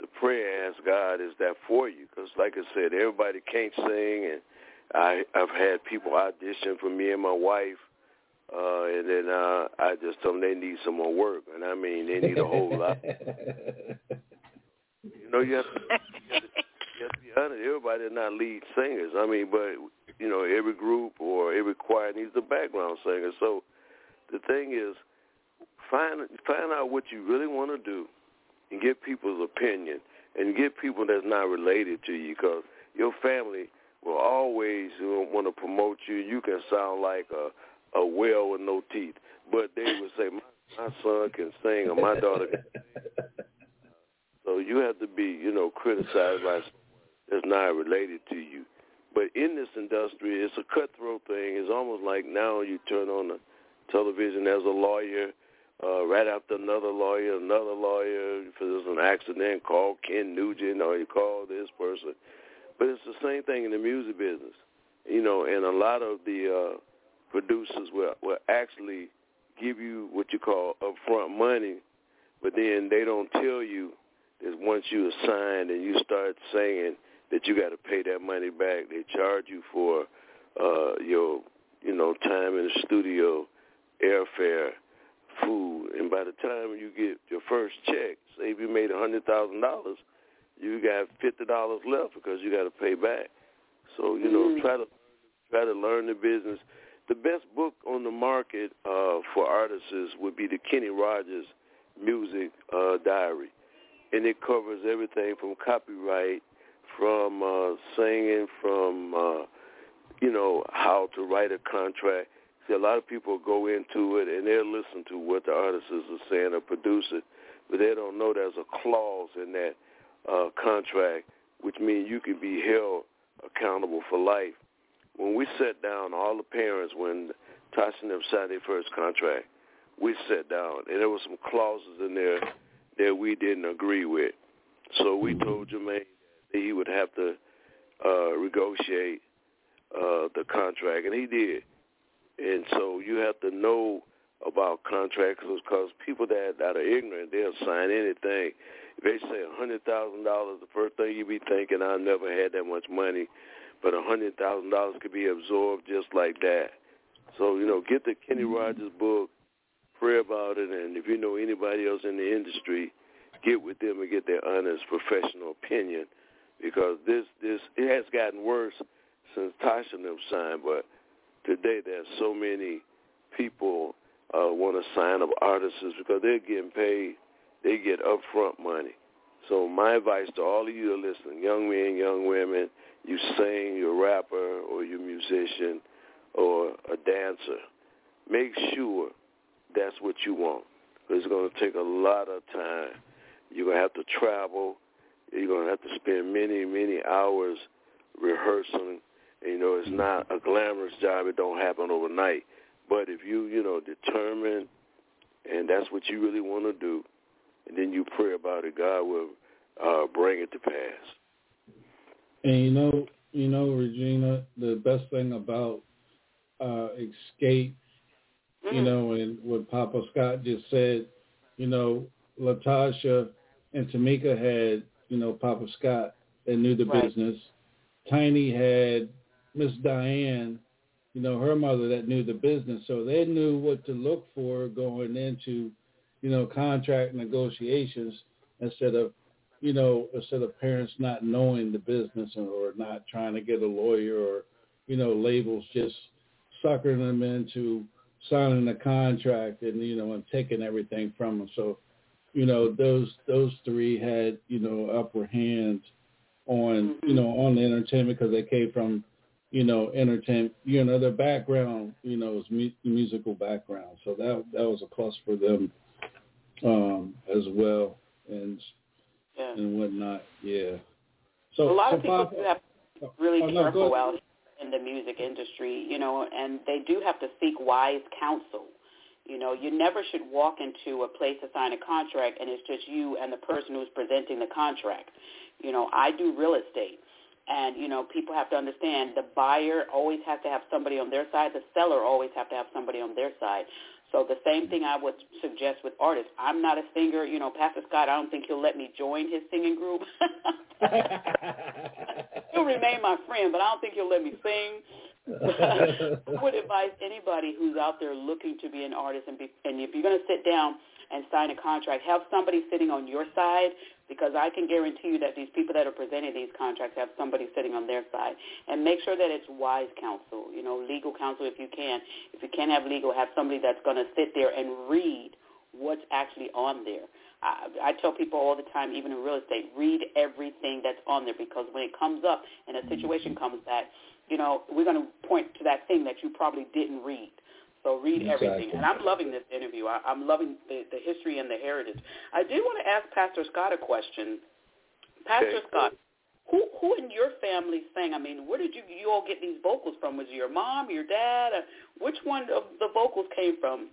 the prayer ask God is that for you because like I said everybody can't sing and I I've had people audition for me and my wife uh and then uh I just told them they need some more work and I mean they need a whole lot you know you have to, you have have to be honest everybody is not lead singers I mean but you know every group or every choir needs a background singer so the thing is find find out what you really want to do and get people's opinion and get people that's not related to you because your family will always want to promote you. You can sound like a a whale with no teeth, but they would say my, my son can sing or my daughter can sing. So you have to be, you know, criticized by that's not related to you. But in this industry, it's a cutthroat thing. It's almost like now you turn on the television as a lawyer uh, right after another lawyer, another lawyer. If there's an accident, call Ken Nugent or you call this person. But it's the same thing in the music business, you know. And a lot of the uh, producers will will actually give you what you call upfront money, but then they don't tell you that once you are signed and you start singing that you got to pay that money back. They charge you for uh, your you know time in the studio, airfare food, and by the time you get your first check, say if you made a hundred thousand dollars, you got fifty dollars left because you got to pay back. So you know, Mm. try to try to learn the business. The best book on the market uh, for artists would be the Kenny Rogers Music uh, Diary, and it covers everything from copyright, from uh, singing, from uh, you know how to write a contract. See, a lot of people go into it and they'll listen to what the artists are saying or produce it, but they don't know there's a clause in that uh, contract, which means you could be held accountable for life. When we sat down, all the parents, when Tasha and them signed their first contract, we sat down, and there were some clauses in there that we didn't agree with. So we told Jermaine he would have to uh, negotiate uh, the contract, and he did. And so you have to know about contracts because people that, that are ignorant, they'll sign anything. If they say a hundred thousand dollars, the first thing you be thinking, I never had that much money, but a hundred thousand dollars could be absorbed just like that. So you know, get the Kenny Rogers book, pray about it, and if you know anybody else in the industry, get with them and get their honest professional opinion, because this this it has gotten worse since Tasha and them signed, but today there's so many people uh, want to sign up artists because they're getting paid. They get upfront money. So my advice to all of you that are listening, young men, young women, you sing, you're a rapper, or you're a musician, or a dancer, make sure that's what you want. It's going to take a lot of time. You're going to have to travel. You're going to have to spend many, many hours rehearsing. And, you know, it's not a glamorous job. It don't happen overnight. But if you, you know, determine and that's what you really want to do, and then you pray about it, God will uh, bring it to pass. And you know, you know, Regina, the best thing about uh, Xscape, you know, and what Papa Scott just said, you know, Latasha and Tamika had, you know, Papa Scott that knew the Right. business. Tiny had Miss Diane, you know, her mother that knew the business. So they knew what to look for going into, you know, contract negotiations instead of, you know, instead of parents not knowing the business or, not trying to get a lawyer or, you know, labels just suckering them into signing a contract and, you know, and taking everything from them. So, you know, those those three had, you know, upper hand on, you know, on the entertainment because they came from, you know, entertainment, you know, their background, you know, is mu- musical background. So that that was a plus for them um, as well and Yeah. and whatnot. Yeah. So a lot so of people have to be really Oh, no, careful go- out in the music industry, you know, and they do have to seek wise counsel. You know, you never should walk into a place to sign a contract and it's just you and the person who's presenting the contract. You know, I do real estate. And, you know, people have to understand the buyer always has to have somebody on their side. The seller always have to have somebody on their side. So the same thing I would suggest with artists. I'm not a singer. You know, Pastor Scott, I don't think he'll let me join his singing group. he'll remain my friend, but I don't think he'll let me sing. I would advise anybody who's out there looking to be an artist, and, be, and if you're going to sit down and sign a contract, have somebody sitting on your side because I can guarantee you that these people that are presenting these contracts have somebody sitting on their side. And make sure that it's wise counsel, you know, legal counsel if you can. If you can't have legal, have somebody that's going to sit there and read what's actually on there. I, I tell people all the time, even in real estate, read everything that's on there because when it comes up and a situation comes back, you know, we're going to point to that thing that you probably didn't read. So read Exactly. everything. And I'm loving this interview. I, I'm loving the, the history and the heritage. I did want to ask Pastor Scott a question. Pastor Okay. Scott, who who in your family sang? I mean, where did you you all get these vocals from? Was it your mom, your dad? Or which one of the vocals came from?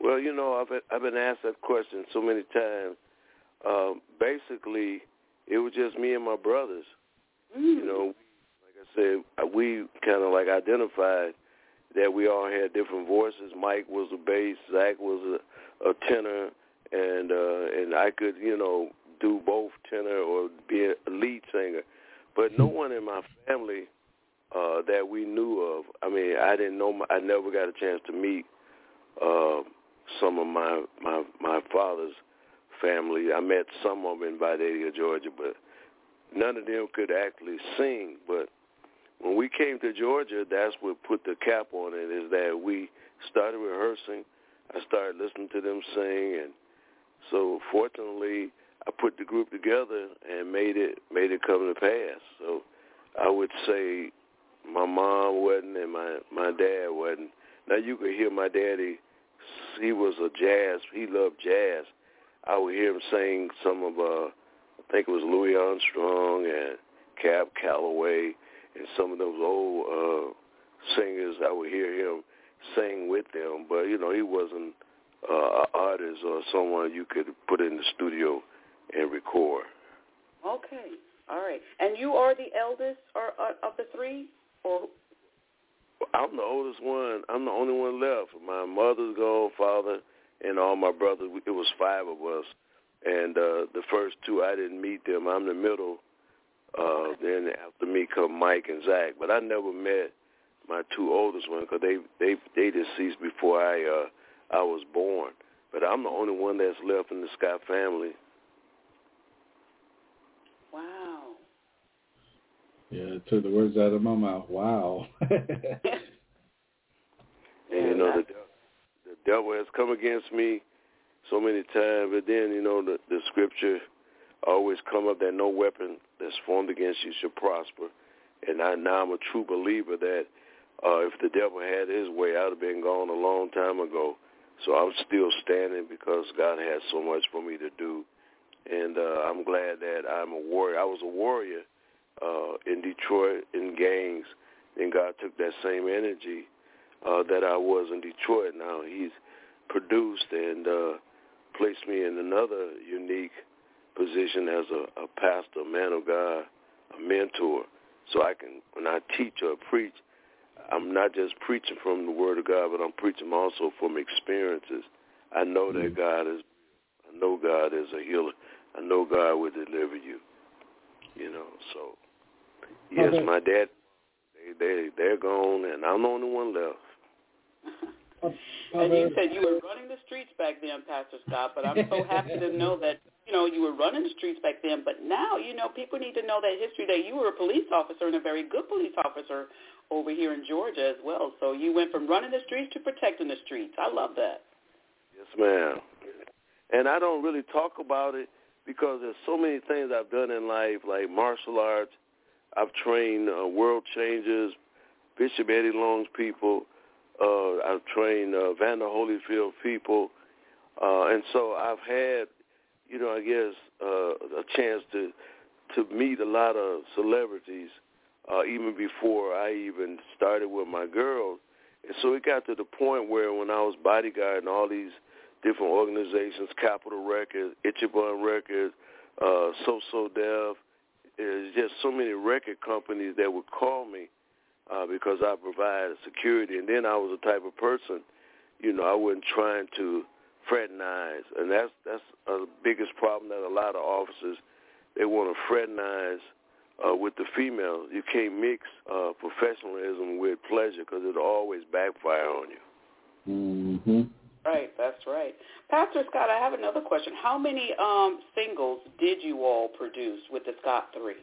Well, you know, I've been, I've been asked that question so many times. Um, basically, it was just me and my brothers. Mm. You know, like I said, uh, we kind of like identified that we all had different voices. Mike was a bass, Zach was a, a tenor, and uh, and I could, you know, do both tenor or be a lead singer. But no one in my family uh, that we knew of. I mean, I didn't know. My, I never got a chance to meet uh, some of my my my father's family. I met some of them in Vidalia, Georgia, but none of them could actually sing. But when we came to Georgia, that's what put the cap on it. Is that we started rehearsing. I started listening to them sing, and so fortunately, I put the group together and made it made it come to pass. So I would say my mom wasn't and my my dad wasn't. Now you could hear my daddy. He was a jazz. He loved jazz. I would hear him sing some of uh I think it was Louis Armstrong and Cab Calloway and some of those old uh, singers. I would hear him sing with them, but you know he wasn't uh, an artist or someone you could put in the studio and record. Okay, all right. And you are the eldest or uh, of the three, or I'm the oldest one. I'm the only one left. My mother's gone, father, and all my brothers. It was five of us, and uh, the first two I didn't meet them. I'm the middle. Uh, then after me come Mike and Zach, but I never met my two oldest ones because they they they deceased before I uh, I was born. But I'm the only one that's left in the Scott family. wow. Yeah, it took the words out of my mouth. Wow. And you know the the devil has come against me so many times, but then you know the the scripture always come up that no weapon that's formed against you shall prosper. And I now I'm a true believer that uh, if the devil had his way, I'd have been gone a long time ago. So I'm still standing because God has so much for me to do, and uh, I'm glad that I'm a warrior. I was a warrior uh, in Detroit in gangs, and God took that same energy uh, that I was in Detroit. Now He's produced and uh, placed me in another unique position as a, a pastor, man of God, a mentor. So I can, when I teach or preach, I'm not just preaching from the Word of God, but I'm preaching also from experiences. I know that mm-hmm. God is, I know God is a healer. I know God will deliver you. You know, so yes, Okay. my dad, they they they're gone, and I'm the only one left. And you said you were running the streets back then, Pastor Scott, but I'm so happy to know that, you know, you were running the streets back then. But now, you know, people need to know that history that you were a police officer and a very good police officer over here in Georgia as well. So you went from running the streets to protecting the streets. I love that. Yes, ma'am. And I don't really talk about it because there's so many things I've done in life, like martial arts. I've trained uh, world changers, Bishop Eddie Long's people. Uh, I've trained uh, Vander Holyfield people. Uh, and so I've had, you know, I guess, uh, a chance to to meet a lot of celebrities uh, even before I even started with my girls. And so it got to the point where when I was bodyguarding all these different organizations, Capitol Records, Ichiban Records, uh, So So Def, there's just so many record companies that would call me uh, because I provided security. And then I was the type of person, you know, I wasn't trying to fraternize, and that's that's the biggest problem that a lot of officers they want to fraternize uh, with the females. You can't mix uh, professionalism with pleasure because it'll always backfire on you. Mm-hmm. Right, that's right. Pastor Scott, I have another question. How many um, singles did you all produce with the Scott Three?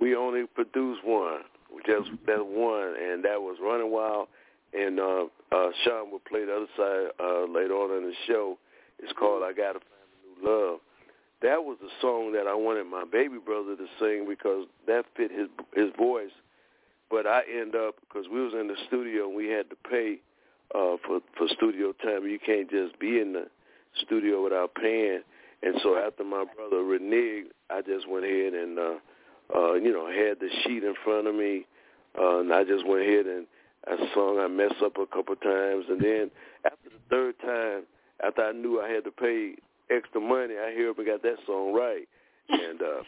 We only produced one, just that one, and that was Running Wild. And uh, uh, Shaun will play the other side uh, later on in the show. It's called "I Gotta Find a New Love." That was the song that I wanted my baby brother to sing because that fit his his voice. But I end up because we was in the studio and we had to pay uh, for for studio time. You can't just be in the studio without paying. And so after my brother reneged, I just went ahead and uh, uh, you know had the sheet in front of me, uh, and I just went ahead and I sung. I messed up a couple times, and then after the third time, after I knew I had to pay extra money, I hear and got that song right. And uh,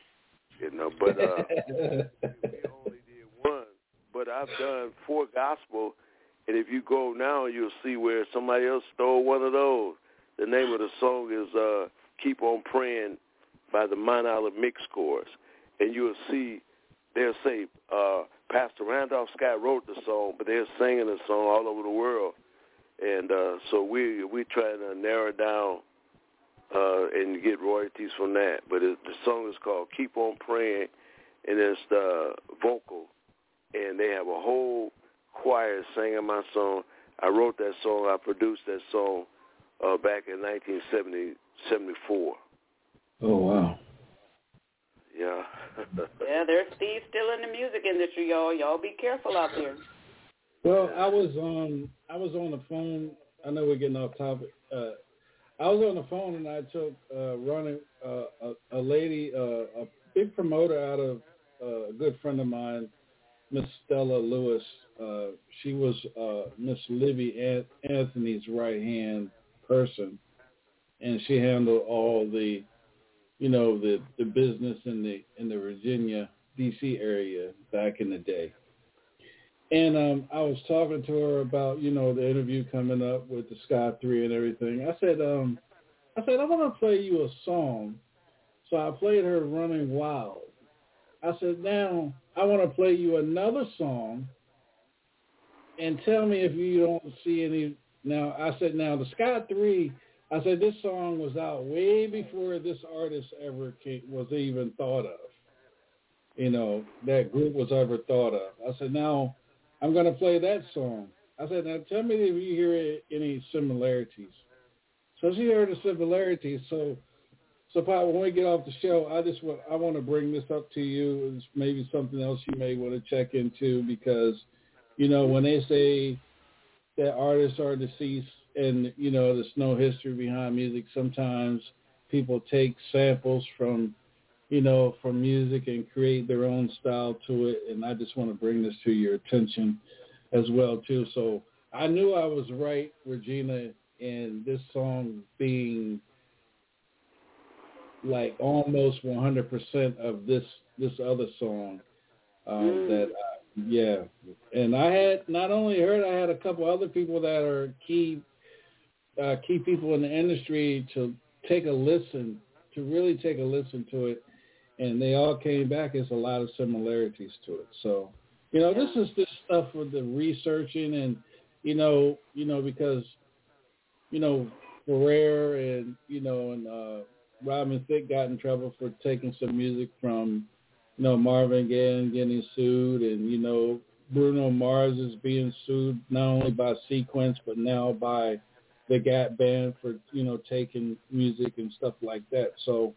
you know, but uh, we only did one. But I've done four gospel, and if you go now, you'll see where somebody else stole one of those. The name of the song is uh, "Keep on Praying" by the Mount Olive Mix Chorus, and you'll see they'll say uh, Pastor Randolph Scott wrote the song, but they're singing the song all over the world, and uh, so we we trying to narrow down uh, and get royalties from that. But it, the song is called "Keep on Praying," and it's the vocal, and they have a whole choir singing my song. I wrote that song. I produced that song uh, back in 1974. Oh wow. Yeah. Yeah, there's thieves still in the music industry, y'all. Y'all be careful out there. Well, I was on I was on the phone. I know we're getting off topic. Uh, I was on the phone and I took uh, running uh, a, a lady, uh, a big promoter out of uh, a good friend of mine, Miss Stella Lewis. Uh, she was uh, Miss Livy An- Anthony's right hand person, and she handled all the, you know, the the business in the in the Virginia D.C. area back in the day. And um, I was talking to her about, you know, the interview coming up with the Scott Three and everything. I said, um, I said, I want to play you a song. So I played her Running Wild. I said, now I want to play you another song and tell me if you don't see any. Now, I said, now the Scott 3, I said, this song was out way before this artist ever came, was even thought of. You know, that group was ever thought of. I said, now I'm going to play that song. I said, now tell me if you hear any similarities. So she heard the similarities. So, so Pop, when we get off the show, I just want I want to bring this up to you. It's maybe something else you may want to check into because, you know, when they say that artists are deceased and you know there's no history behind music, sometimes people take samples from, you know, from music and create their own style to it. And I just want to bring this to your attention as well too. So I knew I was right, Regina, in this song being like almost 100% of this this other song um, Mm. that I, yeah and I had not only heard I had a couple other people that are key uh, key people in the industry to take a listen to really take a listen to it. And they all came back. There's a lot of similarities to it. So you know this is this stuff with the researching and you know you know because you know Pharrell and you know and uh Robin Thicke got in trouble for taking some music from, you know, Marvin Gaye and getting sued, and you know, Bruno Mars is being sued not only by Sequence but now by the Gap Band for you know taking music and stuff like that. So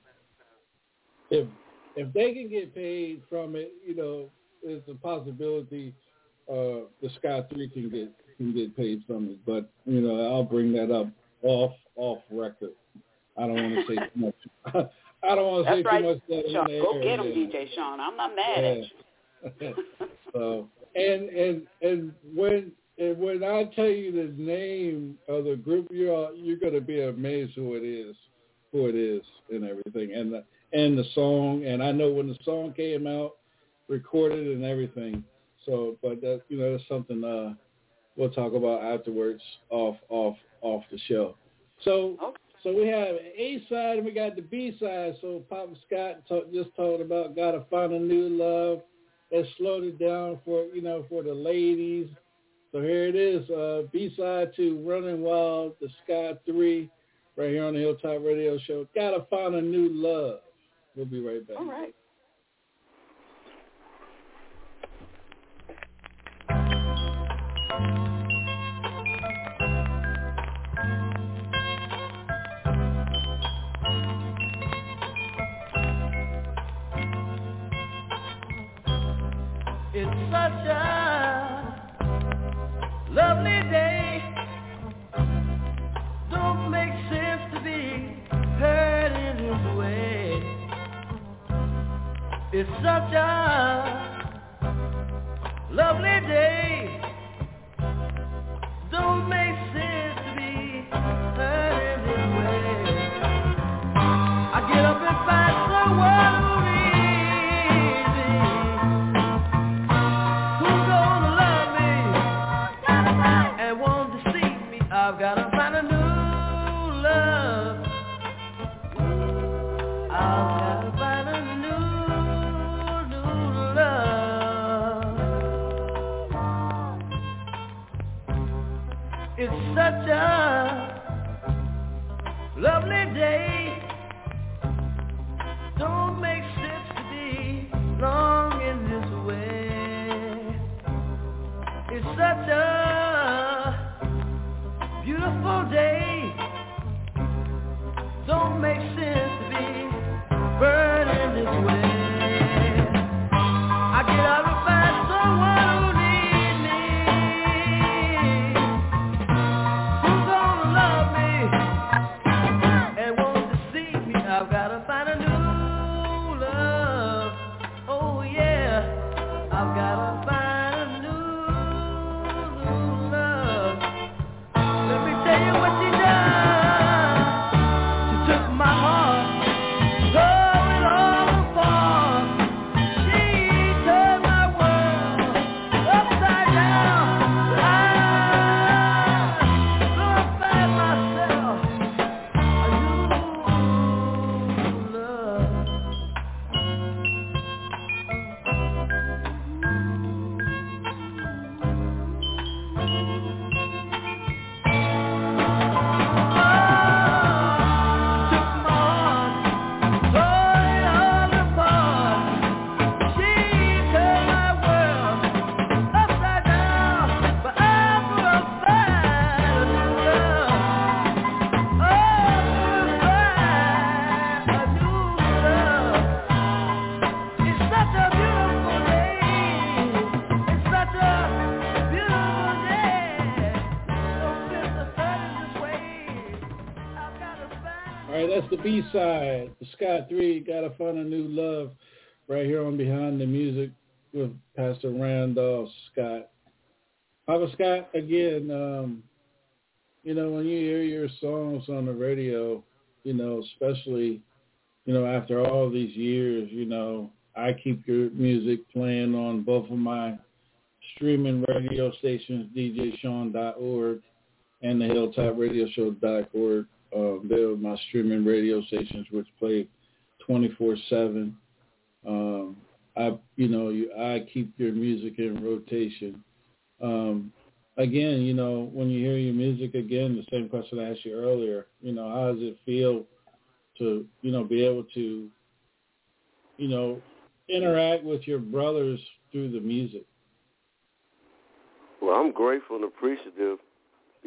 if if they can get paid from it, you know, there's a possibility uh, the Scott Three can get can get paid from it. But you know, I'll bring that up off off record. I don't want to say too much. I don't want to say right, too much. That in Shaun. the Go get him, yeah. DJ Shaun. I'm not mad at you. so and and and when and when I tell you the name of the group, you're you're gonna be amazed who it is, who it is, and everything, and the and the song. And I know when the song came out, recorded and everything. So, but that you know that's something uh we'll talk about afterwards off off off the show. So Okay. so we have A side and we got the B side. So Papa Scott talk, just talked about gotta find a new love. That slowed it down for you know for the ladies. So here it is, uh, B side to Running Wild, the Scott Three, right here on the Hilltop Radio Show. Gotta find a new love. We'll be right back. All right. It's such a lovely day. Don't make sense to be hurt in this way. It's such a lovely day. All right, that's the B side. The Scott Three gotta find a new love right here on Behind the Music with Pastor Randolph Scott. Papa Scott, again, um, you know, when you hear your songs on the radio, you know, especially, you know, after all these years, you know, I keep your music playing on both of my streaming radio stations, djsean.org and the hilltopradioshow.org. Um, they're my streaming radio stations, which play 24/7. Um, I, you know, you, I keep your music in rotation. Um, again, you know, when you hear your music again, the same question I asked you earlier, you know, how does it feel to, you know, be able to, you know, interact with your brothers through the music? Well, I'm grateful and appreciative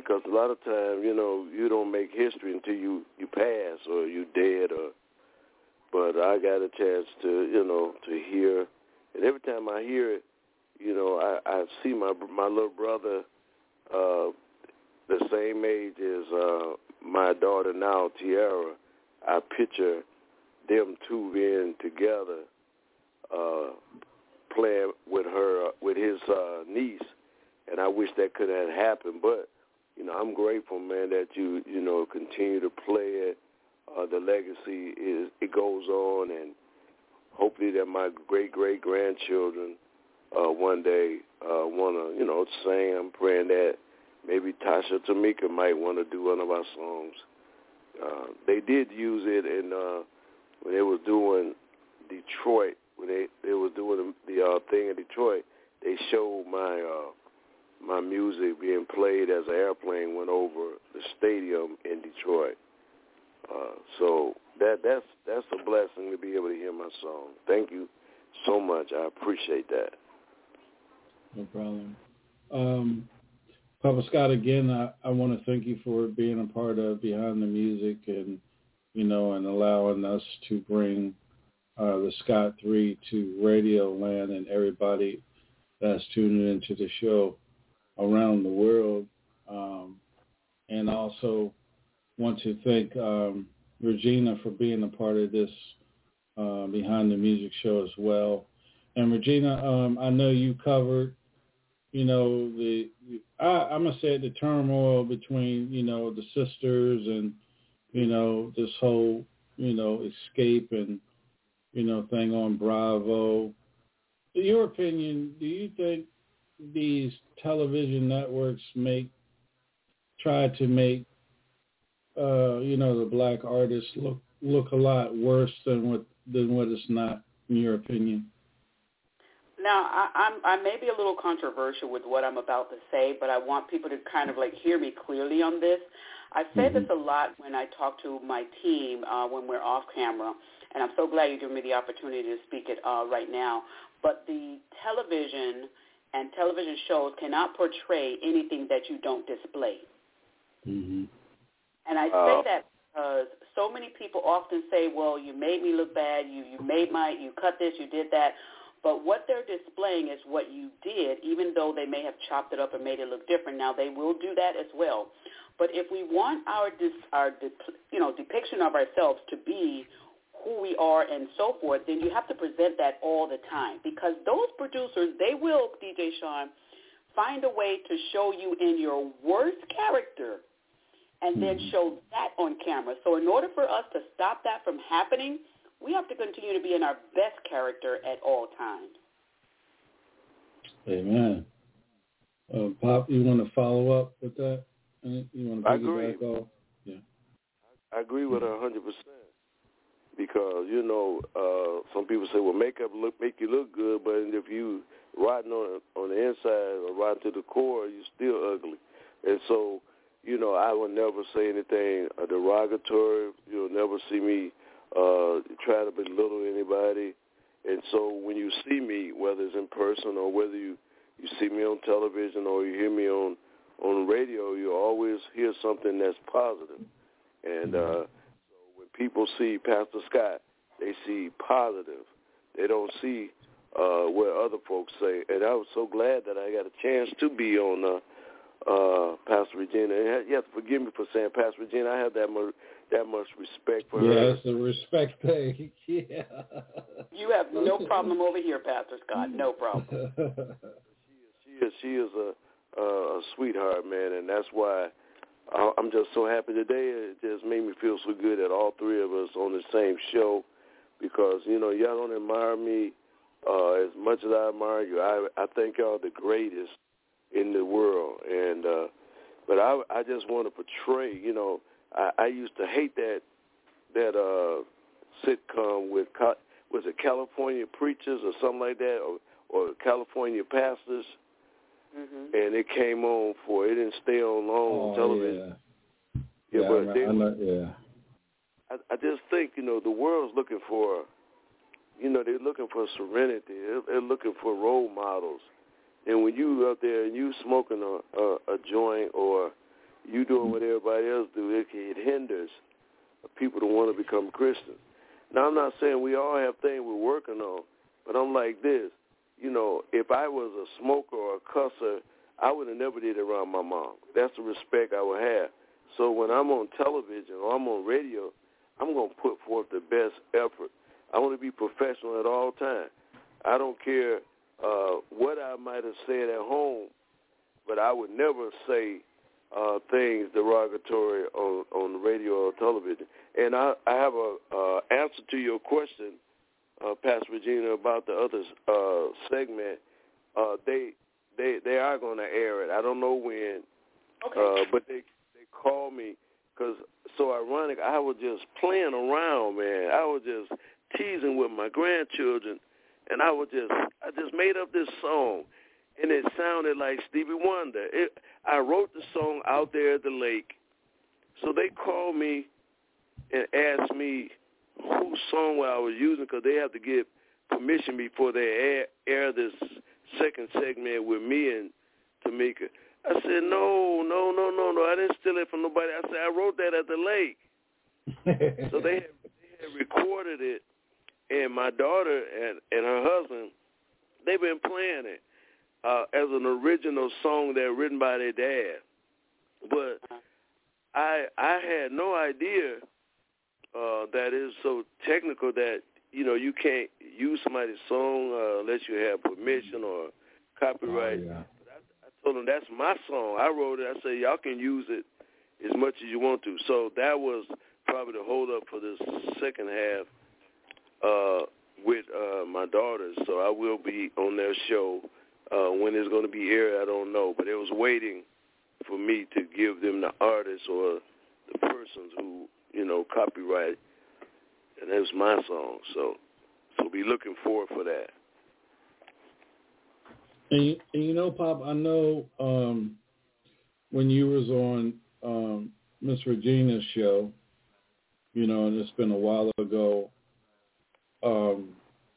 because a lot of times, you know, you don't make history until you you pass or you dead or. But I got a chance to, you know, to hear, and every time I hear it, you know, I I see my my little brother, uh, the same age as uh, my daughter now, Tiara. I picture them two being together, uh, playing with her with his uh, niece, and I wish that could have happened, but you know, I'm grateful, man, that you you know continue to play it. Uh, the legacy is it goes on, and hopefully that my great great grandchildren uh, one day uh, want to you know sing. I'm praying that maybe Tasha Tamika might want to do one of our songs. Uh, they did use it in uh, when they was doing Detroit when they they was doing the, the uh, thing in Detroit. They showed my uh, my music being played as an airplane went over the stadium in Detroit. Uh, so that that's that's a blessing to be able to hear my song. Thank you so much. I appreciate that. No problem. Um, Papa Scott, again, I, I want to thank you for being a part of Behind the Music and you know and allowing us to bring uh, the Scott Three to Radio Land and everybody that's tuning into the show around the world. Um, and also want to thank um, Regina for being a part of this uh, Behind the Music show as well. And Regina, um, I know you covered, you know, the, I, I'm going to say the turmoil between, you know, the sisters and, you know, this whole, you know, Xscape and, you know, thing on Bravo. In your opinion, do you think these television networks make try to make uh, you know the black artists look look a lot worse than what than what it's not in your opinion now I, I'm I may be a little controversial with what I'm about to say, but I want people to kind of like hear me clearly on this. I say mm-hmm. this a lot when I talk to my team uh, when we're off camera, and I'm so glad you gave me the opportunity to speak it uh, right now. But the television and television shows cannot portray anything that you don't display. Mm-hmm. And I say uh, that because so many people often say, "Well, you made me look bad. You you made my you cut this, you did that." But what they're displaying is what you did, even though they may have chopped it up and made it look different. Now they will do that as well. But if we want our dis, our you know depiction of ourselves to be who we are and so forth, then you have to present that all the time because those producers, they will, DJ Shaun, find a way to show you in your worst character and then Mm-hmm. show that on camera. So in order for us to stop that from happening, we have to continue to be in our best character at all times. Amen. Uh, Pop, you want to follow up with that? You want to I agree. piggyback off? Yeah. I agree with her a hundred percent because you know uh, some people say, well, makeup look make you look good, but if you rotten on on the inside or rotten to the core, you're still ugly. And so, you know, I will never say anything derogatory. You'll never see me uh, try to belittle anybody. And so, when you see me, whether it's in person or whether you you see me on television or you hear me on on radio, you always hear something that's positive. And uh, people see Pastor Scott, they see positive. They don't see uh, what other folks say. And I was so glad that I got a chance to be on uh, uh, Pastor Regina. And you have to forgive me for saying Pastor Regina. I have that that much respect for yeah, her. it's a respect thing. yeah. You have no problem over here, Pastor Scott. No problem. She is she is a, a sweetheart, man, and that's why I- I'm just so happy today. It just made me feel so good that all three of us on the same show, because you know y'all don't admire me uh, as much as I admire you. I I think y'all the greatest in the world, and uh, but I I just want to portray. You know, I, I used to hate that that uh, sitcom with was it California preachers or something like that, or or California pastors hmm and it came on for it didn't stay on long oh, on television. Yeah, Yeah, yeah, but I, they, I know, yeah. I, I just think you know the world's looking for, you know, they're looking for serenity. They're, they're looking for role models. And when you out there and you smoking a, a, a joint or you doing what everybody else do, it, it hinders people to want to become Christians. Now I'm not saying we all have things we're working on, but I'm like this. You know, if I was a smoker or a cusser, I would have never did it around my mom. That's the respect I would have. So when I'm on television or I'm on radio, I'm going to put forth the best effort. I want to be professional at all times. I don't care uh, what I might have said at home, but I would never say uh, things derogatory on on the radio or television. And I, I have a uh, answer to your question, uh, Pastor Regina, about the other uh, segment. Uh, they they they are going to air it. I don't know when, Okay. uh, but they they called me because so ironic. I was just playing around, man. I was just teasing with my grandchildren, and I was just I just made up this song, and it sounded like Stevie Wonder. It, I wrote the song out there at the lake, so they called me and asked me whose song I was using because they have to get permission before they air, air this second segment with me and Tamika. I said, no, no, no, no, no. I didn't steal it from nobody. I said, I wrote that at the lake. So they had, they had recorded it, and my daughter and, and her husband, they've been playing it uh, as an original song that written by their dad. But I I had no idea uh, that is so technical that you know you can't use somebody's song uh, unless you have permission or copyright. Oh, yeah. I told them that's my song. I wrote it. I said y'all can use it as much as you want to. So that was probably the hold up for this second half uh, with uh, my daughters. So I will be on their show. Uh, when it's going to be aired, I don't know. But it was waiting for me to give them the artists or the persons who you know copyright, and it was my song. So so be looking forward for that. And you, and you know, Pop, I know um, when you was on um, Miss Regina's show, you know, and it's been a while ago. Um,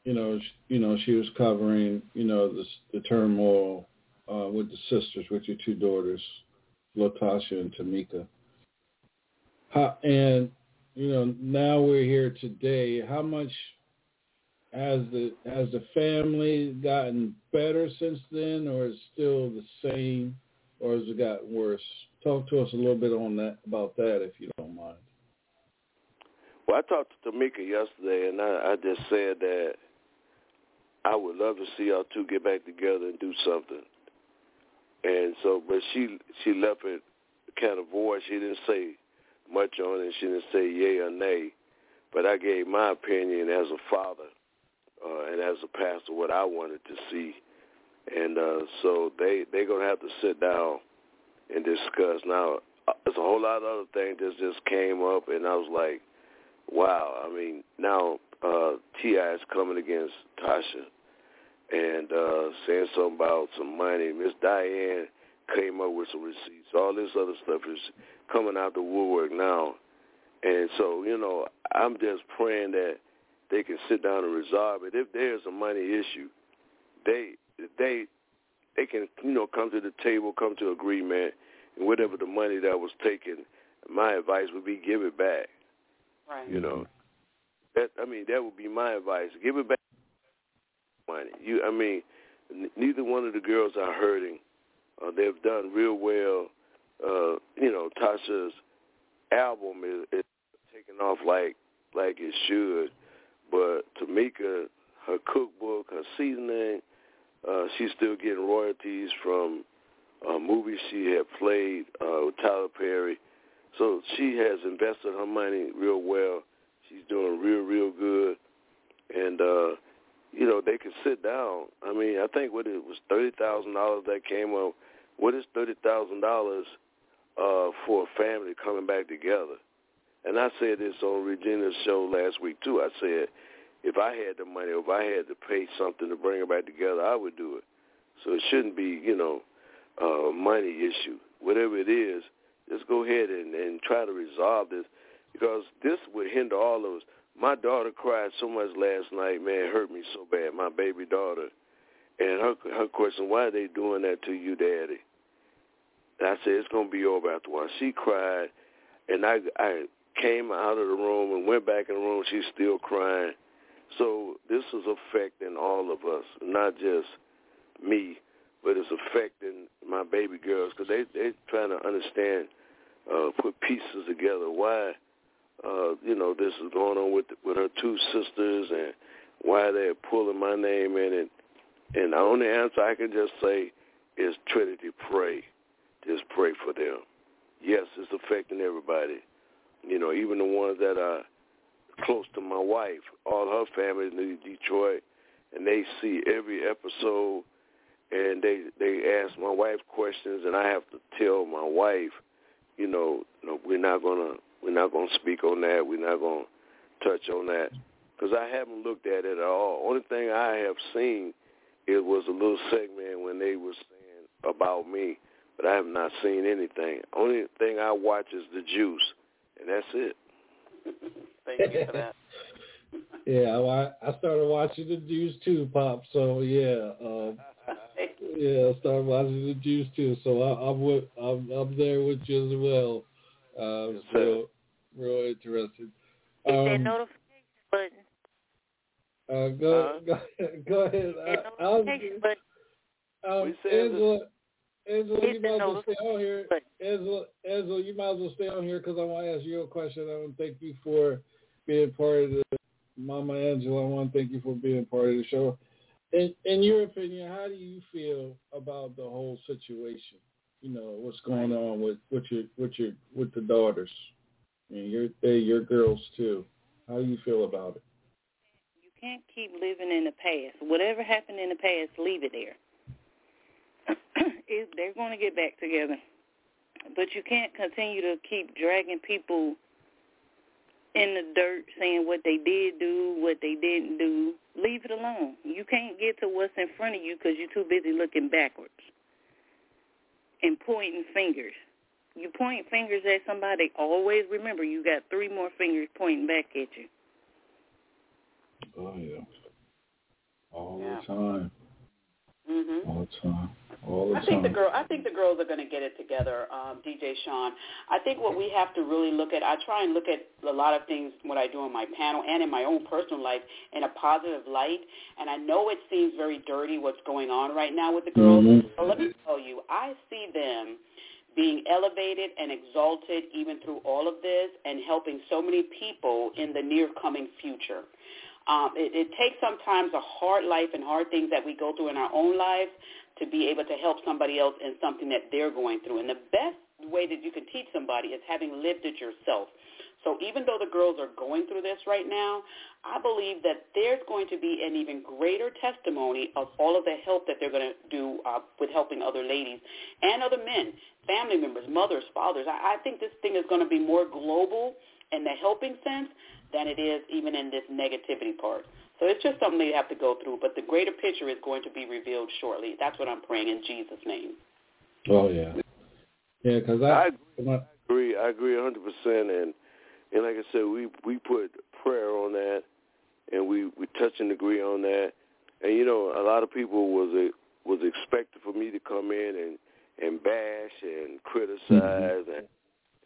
you know, sh- you know, she was covering, you know, the, the turmoil uh, with the sisters, with your two daughters, Latasha and Tamika. How, and you know, now we're here today. How much has the has the family gotten better since then, or is it still the same, or has it gotten worse? Talk to us a little bit on that about that, if you don't mind. Well, I talked to Tamika yesterday, and I, I just said that I would love to see y'all two get back together and do something. And so, but she she left it kind of void. She didn't say much on it. She didn't say yay or nay. But I gave my opinion as a father uh, and as a pastor what I wanted to see. And uh, so they they're gonna have to sit down and discuss. Now, uh, there's a whole lot of other things that just came up, and I was like, wow. I mean, now uh, Ti is coming against Tasha and uh, saying something about some money. Miss Diane came up with some receipts. All this other stuff is coming out the woodwork now. And so, you know, I'm just praying that they can sit down and resolve it. If there's a money issue, they they they can, you know, come to the table, come to agreement, and whatever the money that was taken, my advice would be give it back. Right. You know, that I mean that would be my advice. Give it back. Money. You, I mean, n- neither one of the girls are hurting. Uh, they've done real well. Uh, you know, Tasha's album is, is taking off like like it should. But Tamika, her cookbook, her seasoning, uh, she's still getting royalties from uh, movies she had played uh, with Tyler Perry. So she has invested her money real well. She's doing real, real good. And, uh, you know, they can sit down. I mean, I think what it was $30,000 that came up. What is $30,000 uh, for a family coming back together? And I said this on Regina's show last week, too. I said, if I had the money, if I had to pay something to bring them back together, I would do it. So it shouldn't be, you know, a money issue. Whatever it is, just go ahead and, and try to resolve this because this would hinder all of us. My daughter cried so much last night, man, it hurt me so bad, my baby daughter. And her her question, why are they doing that to you, Daddy? And I said, it's going to be over after a while. She cried, and I, I came out of the room and went back in the room. She's still crying. So this is affecting all of us, not just me, but it's affecting my baby girls because they they trying to understand, uh, put pieces together. Why, uh, you know, this is going on with with her two sisters and why they're pulling my name in it. And the only answer I can just say is Trinity, pray. Just pray for them. Yes, it's affecting everybody. You know, even the ones that are close to my wife. All her family in Detroit, and they see every episode, and they they ask my wife questions, and I have to tell my wife, you know, no, we're not gonna we're not gonna speak on that. We're not gonna touch on that because I haven't looked at it at all. Only thing I have seen it was a little segment when they were saying about me, but I have not seen anything. Only thing I watch is the juice, and that's it. Thank you for that. yeah, I, I started watching the Juice too, Pop. So yeah, um, yeah, I started watching the Juice too. So I, I'm with, I'm I'm there with you as well. Uh, Yes, so sir. real interesting. Hit that Um, notification button. uh, go, Huh? go go ahead. That I, I was, notification button. um, We said Angela, Angela, you might as well stay on here. Angela, Angela, you might as well stay on here because I want to ask you a question. I want to thank you for being part of the Mama Angela. I want to thank you for being part of the show. In, in your opinion, how do you feel about the whole situation? You know what's going on with with your with your with the daughters, and your they your girls too. How do you feel about it? You can't keep living in the past. Whatever happened in the past, leave it there. It, they're going to get back together. But you can't continue to keep dragging people in the dirt saying what they did do, what they didn't do. Leave it alone. You can't get to what's in front of you because you're too busy looking backwards and pointing fingers. You point fingers at somebody, always remember you got three more fingers pointing back at you. Oh yeah, all Yeah. the time, Mm-hmm. all the time, all the I time. think the girl. I think the girls are going to get it together, um, DJ Shaun. I think what we have to really look at. I try and look at a lot of things what I do on my panel and in my own personal life in a positive light. And I know it seems very dirty what's going on right now with the girls, Mhm. but let me tell you, I see them being elevated and exalted even through all of this and helping so many people in the near coming future. Um, it, it takes sometimes a hard life and hard things that we go through in our own lives to be able to help somebody else in something that they're going through. And the best way that you can teach somebody is having lived it yourself. So even though the girls are going through this right now, I believe that there's going to be an even greater testimony of all of the help that they're going to do uh, with helping other ladies and other men, family members, mothers, fathers. I, I think this thing is going to be more global in the helping sense than it is even in this negativity part. So it's just something they have to go through. But the greater picture is going to be revealed shortly. That's what I'm praying in Jesus' name. Oh yeah, yeah. Because I I, my, agree. I agree a hundred percent. And and like I said, we we put prayer on that, and we we touch and agree on that. And you know, a lot of people was uh, was expected for me to come in and and bash and criticize, and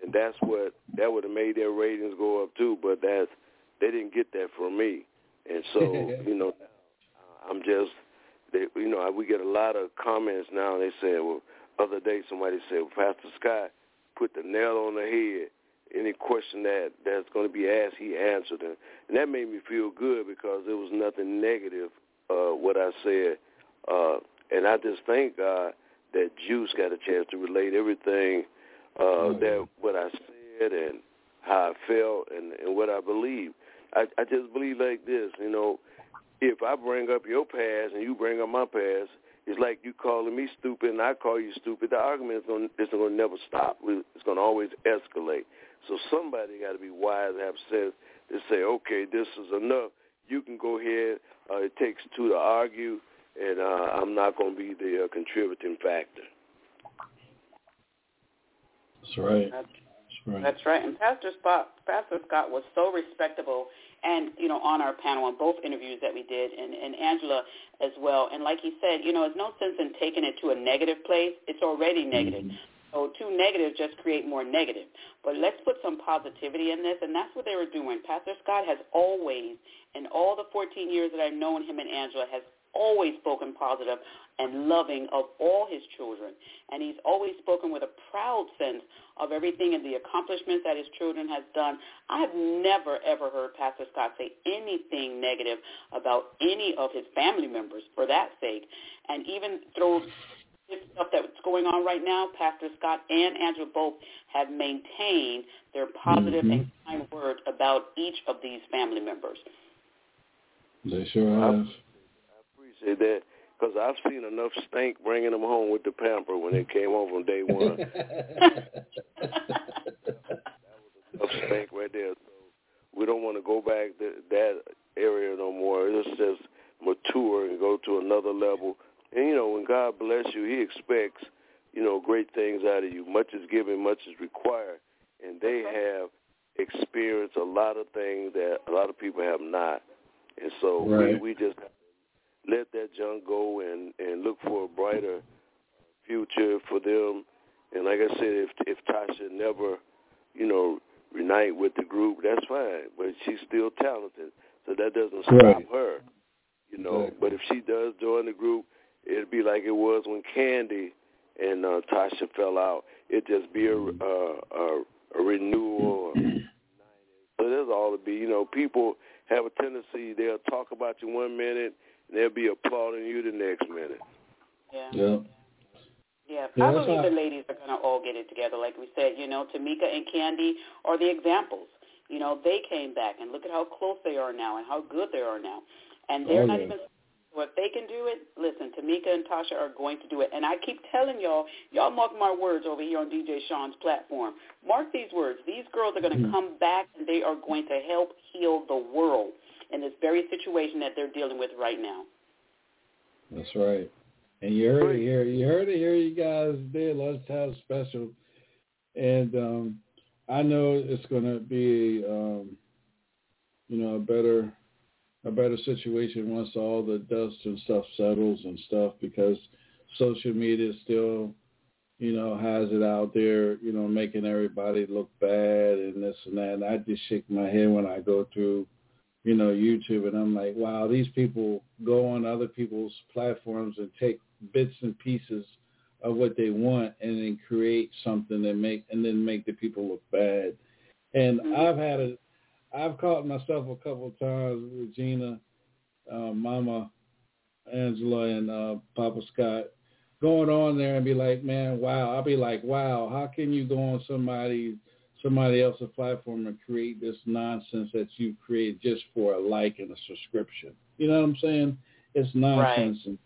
and that's what that would have made their ratings go up too. But that's they didn't get that from me, and so you know, I'm just they you know we get a lot of comments now. They say, well, other day somebody said, well, Pastor Scott put the nail on the head any question that that's going to be asked, he answered it, and that made me feel good because there was nothing negative uh, what I said, uh, and I just thank God that Juice got a chance to relate everything uh, mm-hmm. that what I said and how I felt and, and what I believe. I, I just believe like this, you know, if I bring up your past and you bring up my past, it's like you calling me stupid and I call you stupid. The argument is going is going to never stop. It's going to always escalate. So somebody got to be wise and have sense to say, okay, this is enough. You can go ahead. Uh, it takes two to argue, and uh, I'm not going to be the uh, contributing factor. That's right. That's, right. That's right. And Pastor Scott, Pastor Scott was so respectable and you know on our panel on both interviews that we did and, and Angela as well. And like he said, you know, there's no sense in taking it to a negative place. It's already negative. Mm-hmm. So two negatives just create more negative. But let's put some positivity in this, and that's what they were doing. Pastor Scott has always, in all the 14 years that I've known him and Angela, has always spoken positive and loving of all his children. And he's always spoken with a proud sense of everything and the accomplishments that his children has done. I have never, ever heard Pastor Scott say anything negative about any of his family members for that sake. And even through this stuff that's going on right now, Pastor Scott and Angela both have maintained their positive mm-hmm. and kind words about each of these family members. They sure have. I appreciate that because I've seen enough stink bringing them home with the pamper when they came home from day one. that was enough stink right there. So we don't want to go back to that area no more. Let's just mature and go to another level. And you know, when God bless you, He expects you know great things out of you. Much is given, much is required, and they have experienced a lot of things that a lot of people have not. And so right. we, we just let that junk go and and look for a brighter future for them. And like I said, if if Tasha never, you know, unite with the group, that's fine. But she's still talented, so that doesn't stop right. her. You know, right. but if she does join the group, it'd be like it was when Kandi and uh, Tasha fell out. It'd just be a uh, a, a renewal. so that's all it be. You know, people have a tendency they'll talk about you one minute they'll be applauding you the next minute. Yeah. Yeah. Yeah, I believe the ladies are going to all get it together. Like we said, you know, Tamika and Kandi are the examples. You know, they came back, and look at how close they are now and how good they are now. And they're oh, not yeah. even so if they can do it, listen, Tamika and Tasha are going to do it. And I keep telling y'all, y'all mark my words over here on DJ Shaun's platform. Mark these words. These girls are going to mm-hmm. come back and they are going to help heal the world in this very situation that they're dealing with right now. That's right. And you heard it here. You heard it here. You guys did lunchtime special, and um, I know it's going to be, um, you know, a better, a better situation once all the dust and stuff settles and stuff because social media still, you know, has it out there, you know, making everybody look bad and this and that. And I just shake my head when I go through you know, YouTube, and I'm like, wow, these people go on other people's platforms and take bits and pieces of what they want and then create something that make and then make the people look bad. And mm-hmm. I've had a, I've caught myself a couple of times, Regina, uh, Mama Angela, and uh, Papa Scott, going on there and be like, man, wow. I'll be like, wow, how can you go on somebody's somebody else's platform and create this nonsense that you create just for a like and a subscription. You know what I'm saying? It's nonsense. Right.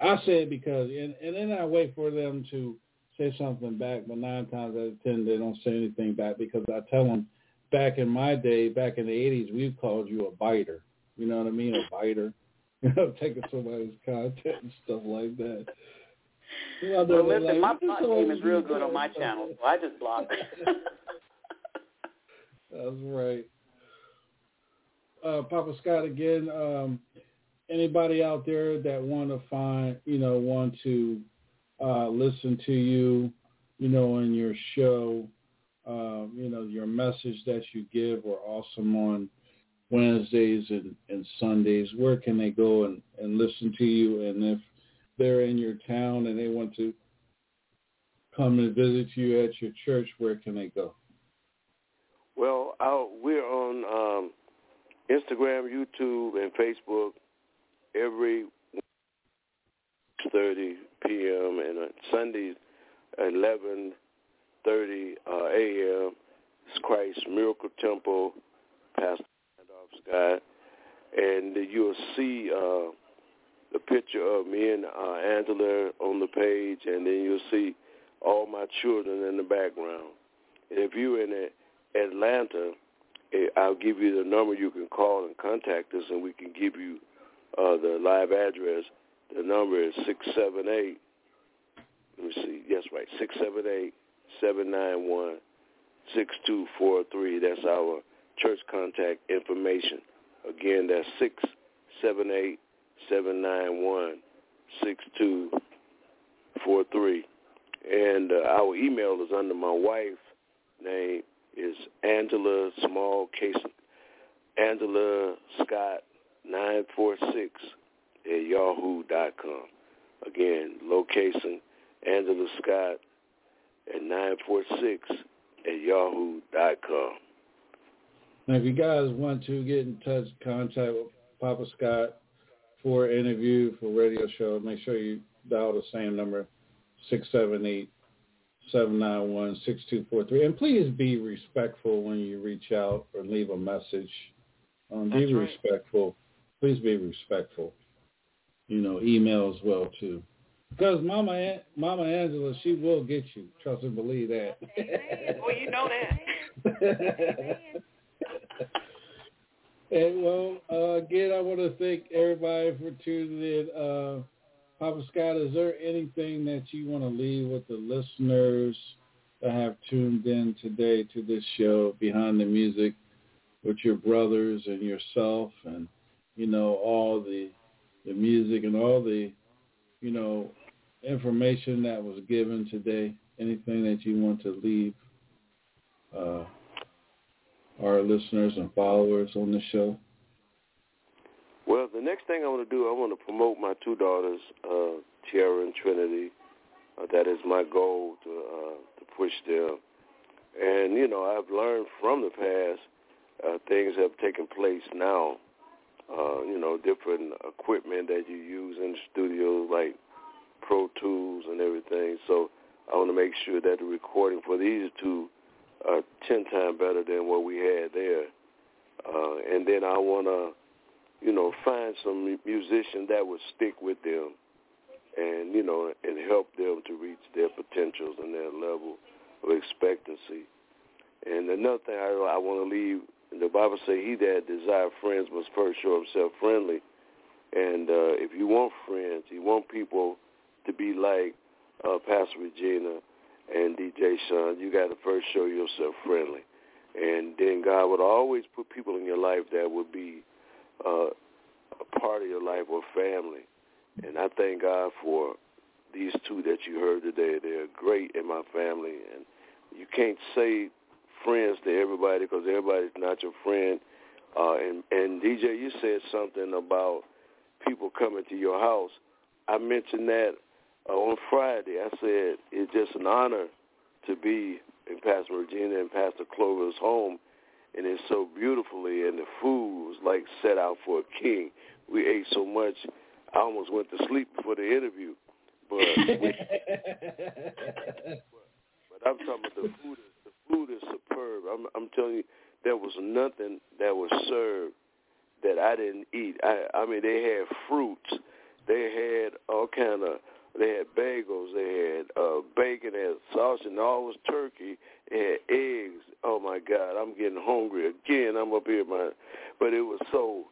I say it because, and, and then I wait for them to say something back, but nine times out of ten they don't say anything back because I tell them, back in my day, back in the 80s, we called you a biter. You know what I mean? A biter. You know, taking somebody's content and stuff like that. Well, listen, like, my block game is real good on my channel, so I just block it. That's right. Uh, Papa Scott, again, um, anybody out there that want to find, you know, want to uh, listen to you, you know, in your show, um, you know, your message that you give are awesome on Wednesdays and, and Sundays. Where can they go and, and listen to you? And if they're in your town and they want to come and visit you at your church, where can they go? Well, I'll, we're on um, Instagram, YouTube, and Facebook every 30 p.m. and uh, Sundays 11:30 uh, a.m. It's Christ Miracle Temple, Pastor Randolph Scott, and you'll see uh, the picture of me and uh, Angela on the page, and then you'll see all my children in the background. And if you're in Atlanta, eh, I'll give you the number you can call and contact us, and we can give you uh, the live address. The number is six seven eight. Let me see. Yes, right. Six seven eight seven nine one six two four three. That's our church contact information. Again, that's six seven eight seven nine one six two four three. And uh, our email is under my wife's name is Angela Small Case Angela Scott nine four six at yahoo dot com. Again, location Angela Scott at nine four six at yahoo dot com. Now, if you guys want to get in touch, contact with Papa Scott for interview for radio show, make sure you dial the same number, six seven eight seven nine one six two four three. And please be respectful when you reach out or leave a message. Um, be right. respectful. Please be respectful. You know, email as well too. Because Mama An- Mama Angela, she will get you. Trust and believe that. Well, you know that. and well, uh, again, I want to thank everybody for tuning in. Uh, Papa Scott, is there anything that you want to leave with the listeners that have tuned in today to this show, Behind the Music, with your brothers and yourself, and you know all the the music and all the you know information that was given today? Anything that you want to leave uh, our listeners and followers on the show? Well, the next thing I want to do, I want to promote my two daughters, uh, Tiara and Trinity. Uh, that is my goal to uh, to push them. And you know, I've learned from the past. Uh, things have taken place now. Uh, you know, different equipment that you use in the studio, like Pro Tools and everything. So I want to make sure that the recording for these two are ten times better than what we had there. Uh, and then I want to you know, find some musician that would stick with them and, you know, and help them to reach their potentials and their level of expectancy. And another thing I, I want to leave, the Bible says, he that desire friends must first show himself friendly. And uh, if you want friends, you want people to be like uh, Pastor Regina and DJ Shaun, you got to first show yourself friendly. And then God would always put people in your life that would be uh, a part of your life or family. And I thank God for these two that you heard today. They're great in my family, and you can't say friends to everybody because everybody's not your friend. Uh, and, and DJ, you said something about people coming to your house. I mentioned that uh, on Friday. I said it's just an honor to be in Pastor Regina and Pastor Clover's home and it's so beautifully, and the food was like set out for a king. We ate so much, I almost went to sleep before the interview. But we, but I'm talking about the food. Is, the food is superb. I'm, I'm telling you, there was nothing that was served that I didn't eat. I, I mean, they had fruits. They had all kind of. They had bagels. They had uh, bacon. They had sausage. And all was turkey. They had eggs. Oh my God, I'm getting hungry again. I'm up here, man. But it was so,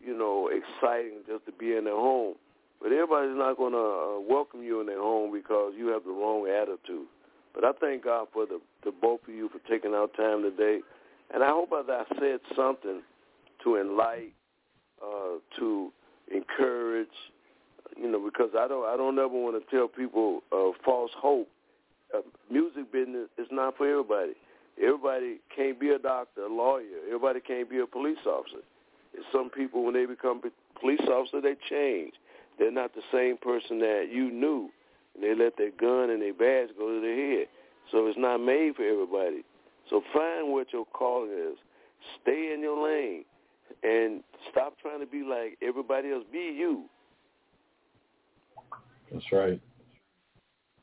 you know, exciting just to be in their home. But everybody's not going to uh, welcome you in their home because you have the wrong attitude. But I thank God for the, the both of you for taking out time today. And I hope that I said something to enlighten, uh, to encourage, you know, because I don't I don't ever want to tell people uh, false hope. Uh, music business is not for everybody. Everybody can't be a doctor, a lawyer. Everybody can't be a police officer. And some people, when they become police officer, they change. They're not the same person that you knew. And they let their gun and their badge go to their head. So it's not made for everybody. So find what your calling is. Stay in your lane and stop trying to be like everybody else. Be you. That's right.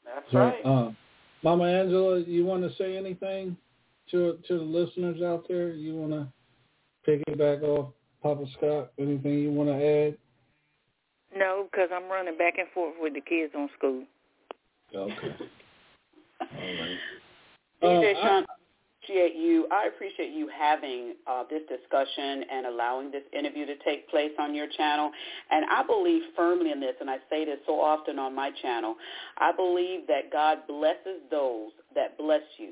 That's So, right. uh, Mama Angela, you want to say anything to to the listeners out there? You want to piggyback off Papa Scott? Anything you want to add? No, because I'm running back and forth with the kids on school. Okay. All right. DJ Uh, I- Shaun, appreciate you. I appreciate you having uh, this discussion and allowing this interview to take place on your channel. And I believe firmly in this, and I say this so often on my channel. I believe that God blesses those that bless you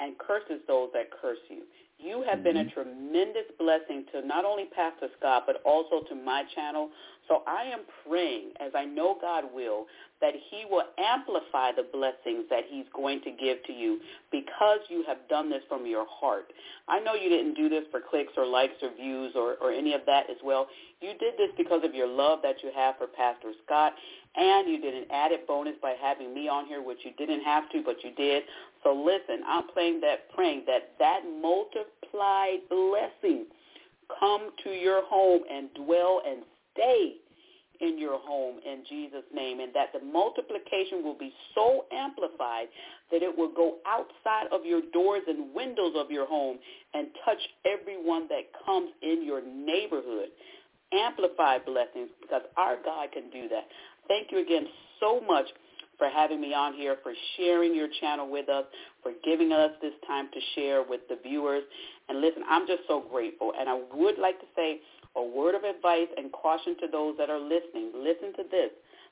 and curses those that curse you. You have been a mm-hmm. tremendous blessing to not only Pastor Scott, but also to my channel. So I am praying, as I know God will, that he will amplify the blessings that he's going to give to you because you have done this from your heart. I know you didn't do this for clicks or likes or views or, or any of that as well. You did this because of your love that you have for Pastor Scott, and you did an added bonus by having me on here, which you didn't have to, but you did. So listen, I'm playing that, praying that that multiplied blessing come to your home and dwell and stay in your home in Jesus' name, and that the multiplication will be so amplified that it will go outside of your doors and windows of your home and touch everyone that comes in your neighborhood. Amplified blessings because our God can do that. Thank you again so much for having me on here, for sharing your channel with us, for giving us this time to share with the viewers. And listen, I'm just so grateful. And I would like to say a word of advice and caution to those that are listening. Listen to this.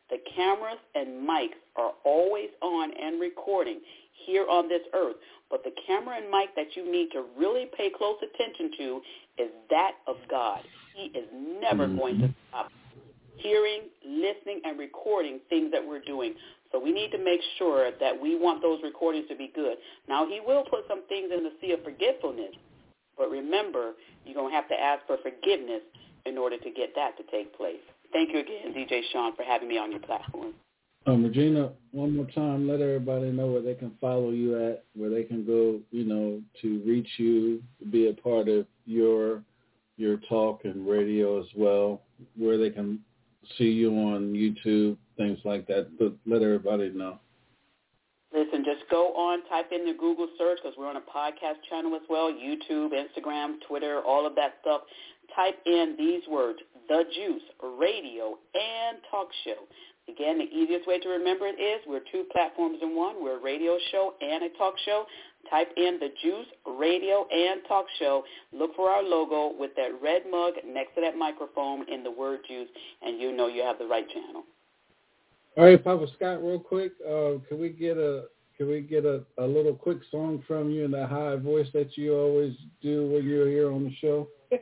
The cameras and mics are always on and recording here on this earth. But the camera and mic that you need to really pay close attention to is that of God. He is never mm-hmm. going to stop hearing, listening, and recording things that we're doing. So we need to make sure that we want those recordings to be good. Now, he will put some things in the sea of forgetfulness, but remember, you're going to have to ask for forgiveness in order to get that to take place. Thank you again, DJ Shaun, for having me on your platform. Um, Regina, one more time, let everybody know where they can follow you at, where they can go, you know, to reach you, be a part of your your talk and radio as well, where they can see you on YouTube, things like that. But let everybody know. Listen, just go on, type in the Google search because we're on a podcast channel as well, YouTube, Instagram, Twitter, all of that stuff. Type in these words, The Juice, Radio, and Talk Show. Again, the easiest way to remember it is we're two platforms in one. We're a radio show and a talk show. Type in The Juice, Radio, and Talk Show. Look for our logo with that red mug next to that microphone in the word juice, and you know you have the right channel. All right, Papa Scott, real quick, uh, can we get a can we get a, a little quick song from you in that high voice that you always do when you're here on the show?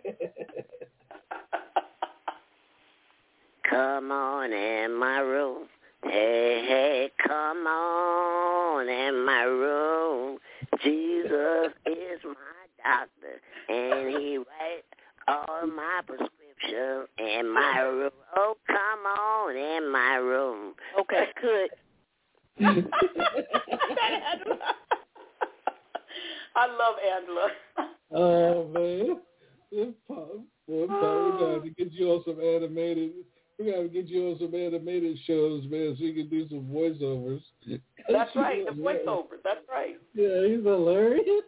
Come on in my room. Hey, hey, come on in my room. Jesus is my doctor, and he writes all my prescriptions in my room. Oh, come on in my room. Okay. Good. I love Angela. Oh man, This Pop, boy, Pop, we gotta get you on some animated. We gotta get you on some animated shows, man, so you can do some voiceovers. That's right, the voiceover. That's right. Yeah, he's hilarious.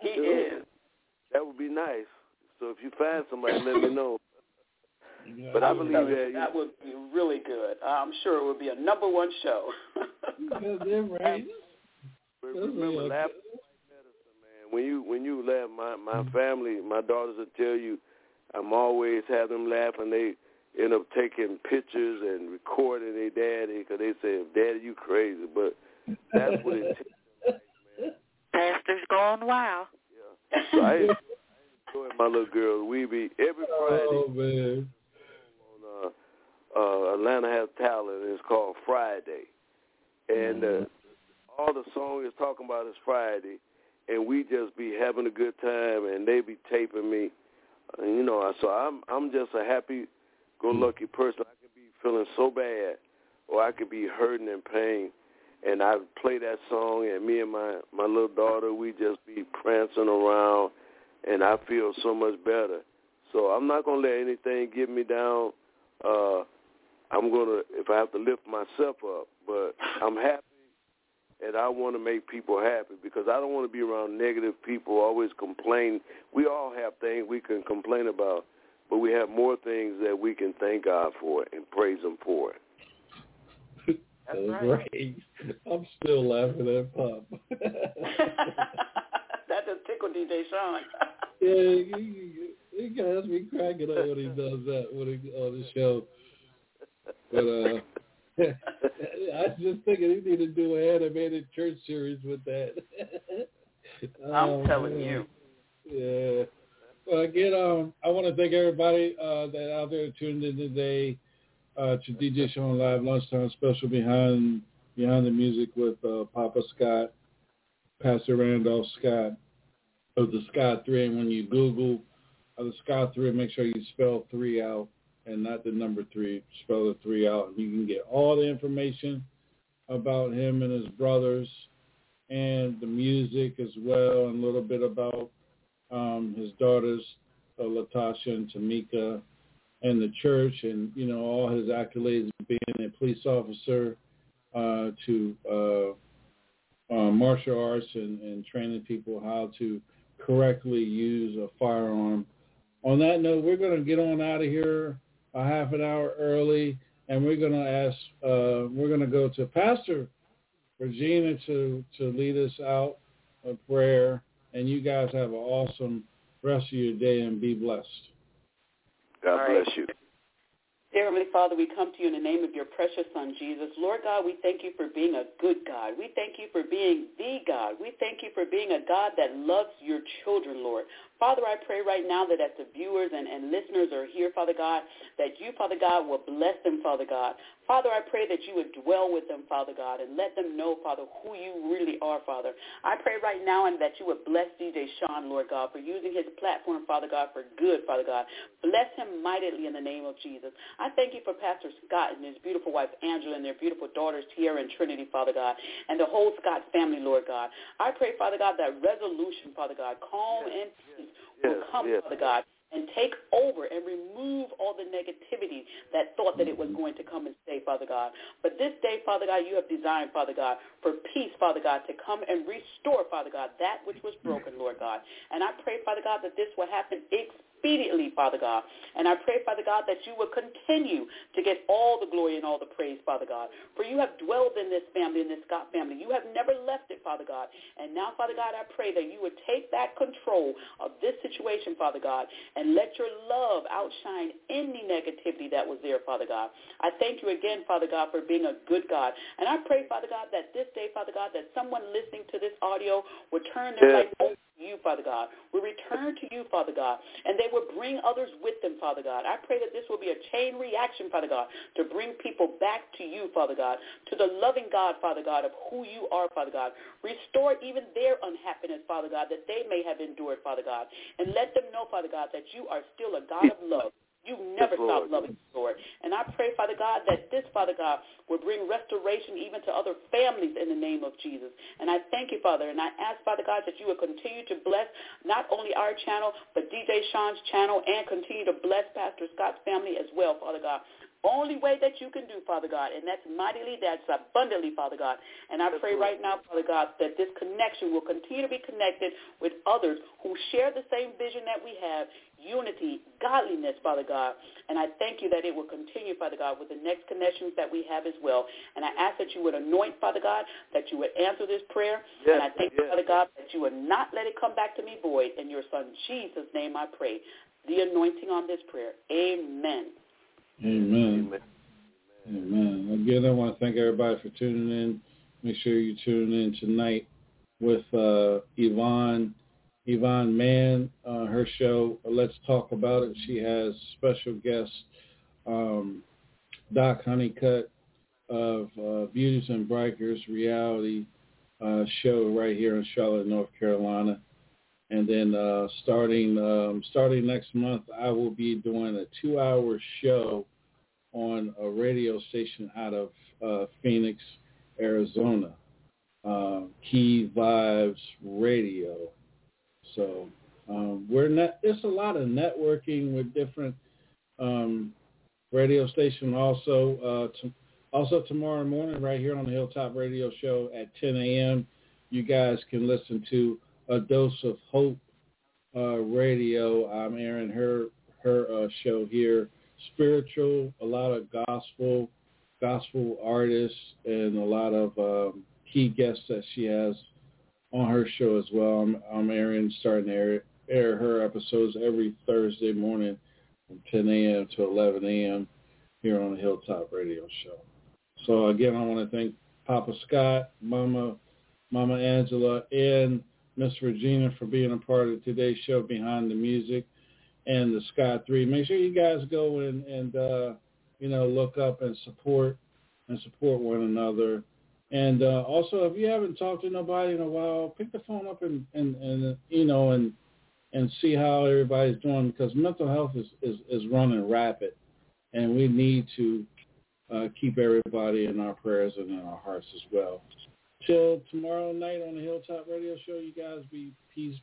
He is. That would be nice. So if you find somebody, let me know. Yeah, But I believe telling you, that. that would be really good. I'm sure it would be a number one show. Goddamn right. Remember, real. laughter is like medicine, man. When you when you laugh, my my family, my daughters will tell you, I'm always have them laughing. They end up taking pictures and recording their daddy because they say, "Daddy, you crazy," but that's what it takes. Pastor's gone wild. So I enjoy my little girl. We be every Friday Oh man. on uh, uh, Atlanta has talent. It's called Friday, and uh, all the song is talking about is Friday, and we just be having a good time, and they be taping me, you know. So I'm I'm just a happy-go-lucky person. I could be feeling so bad, or I could be hurting in pain, and I play that song, and me and my my little daughter, we just be prancing around, and I feel so much better. So I'm not gonna let anything get me down. Uh, I'm gonna if I have to lift myself up, but I'm happy and I want to make people happy because I don't want to be around negative people always complain. We all have things we can complain about, but we have more things that we can thank God for and praise Him for. That's, That's right. right. I'm still laughing at Pop. that just tickled DJ Shaun. yeah, he, he has me cracking up when he does that when he, on the show. But uh I was just thinking he need to do an animated church series with that. I'm oh, telling you. Yeah. Well, again, um, I want to thank everybody uh, that out there tuned in today uh, to DJ Shaun Live Lunchtime Special behind behind the music with uh, Papa Scott, Pastor Randolph Scott of the Scott Three. And when you Google uh, the Scott Three, make sure you spell three out and not the number three. Spell the three out. and You can get all the information about him and his brothers and the music as well, and a little bit about um, his daughters, uh, Latasha and Tamika, and the church, and you know all his accolades being a police officer uh, to uh, uh, martial arts and, and training people how to correctly use a firearm. On that note, we're going to get on out of here a half an hour early, and we're going to ask, uh, we're going to go to Pastor Regina to, to lead us out of prayer, and you guys have an awesome rest of your day and be blessed. God bless you. Dear Heavenly Father, we come to you in the name of your precious Son, Jesus. Lord God, we thank you for being a good God. We thank you for being the God. We thank you for being a God that loves your children, Lord. Father, I pray right now that as the viewers and, and listeners are here, Father God, that you, Father God, will bless them, Father God. Father, I pray that you would dwell with them, Father God, and let them know, Father, who you really are, Father. I pray right now and that you would bless DJ Shaun, Lord God, for using his platform, Father God, for good, Father God. Bless him mightily in the name of Jesus. I thank you for Pastor Scott and his beautiful wife, Angela, and their beautiful daughters, Tierra and Trinity, Father God, and the whole Scott family, Lord God. I pray, Father God, that resolution, Father God, calm and peace will come, yes. Father God, and take over and remove all the negativity that thought that it was going to come and stay, Father God. But this day, Father God, you have designed, Father God, for peace, Father God, to come and restore, Father God, that which was broken, Lord God. And I pray, Father God, that this will happen expediently, Father God. And I pray, Father God, that you will continue to get all the glory and all the praise, Father God. For you have dwelled in this family, in this Scott family. You have never left it, Father God. And now, Father God, I pray that you would take that control of this situation, Father God, and let your love outshine any negativity that was there, Father God. I thank you again, Father God, for being a good God. And I pray, Father God, that this day, Father God, that someone listening to this audio would turn their life over you, Father God. We return to you, Father God, and they will bring others with them, Father God. I pray that this will be a chain reaction, Father God, to bring people back to you, Father God, to the loving God, Father God, of who you are, Father God. Restore even their unhappiness, Father God, that they may have endured, Father God, and let them know, Father God, that you are still a God of love. You never yes, stop loving the Lord. And I pray, Father God, that this, Father God, will bring restoration even to other families in the name of Jesus. And I thank you, Father. And I ask, Father God, that you will continue to bless not only our channel, but DJ Shaun's channel and continue to bless Pastor Scott's family as well, Father God. Only way that you can do, Father God, and that's mightily, that's abundantly, Father God. And I pray right now, Father God, that this connection will continue to be connected with others who share the same vision that we have, unity, godliness, Father God. And I thank you that it will continue, Father God, with the next connections that we have as well. And I ask that you would anoint, Father God, that you would answer this prayer. Yes, and I thank yes. you, Father God, that you would not let it come back to me void. In your son Jesus' name I pray. The anointing on this prayer. Amen. Amen. Amen. Amen. Again, I want to thank everybody for tuning in. Make sure you tune in tonight with uh, Yvonne Yvonne Mann, uh, her show, Let's Talk About It. She has special guest um, Doc Honeycutt of uh, Beauties and Breakers reality uh, show right here in Charlotte, North Carolina. And then uh, starting um, starting next month, I will be doing a two-hour show on a radio station out of uh, Phoenix, Arizona. Uh, Key Vibes Radio. So um, we're net. It's a lot of networking with different um, radio station. Also, uh, also tomorrow morning, right here on the Hilltop Radio Show at 10 a.m., you guys can listen to a dose of hope uh, radio. I'm airing her her uh, show here. Spiritual, a lot of gospel, gospel artists, and a lot of um, key guests that she has on her show as well. I'm, I'm airing, starting to air, air her episodes every Thursday morning from 10 a.m. to 11 a.m. here on the Hilltop Radio Show. So again, I want to thank Papa Scott, Mama, Mama Angela, and Miss Regina for being a part of today's show Behind the Music and the Scott 3. Make sure you guys go and, and uh, you know, look up and support and support one another. And uh, also, if you haven't talked to nobody in a while, pick the phone up and, and, and you know, and and see how everybody's doing because mental health is, is, is running rapid. And we need to uh, keep everybody in our prayers and in our hearts as well till tomorrow night on the Hilltop Radio Show. You guys be peace.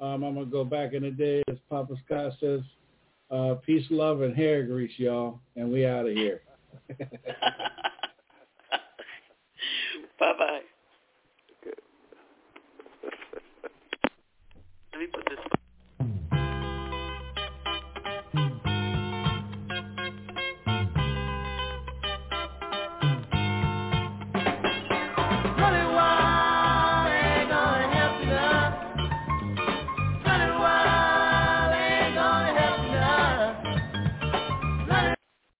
Um, I'm gonna go back in the day as Papa Scott says. Uh, peace, love, and hair grease, y'all, and we out of here. bye bye. Let me put this.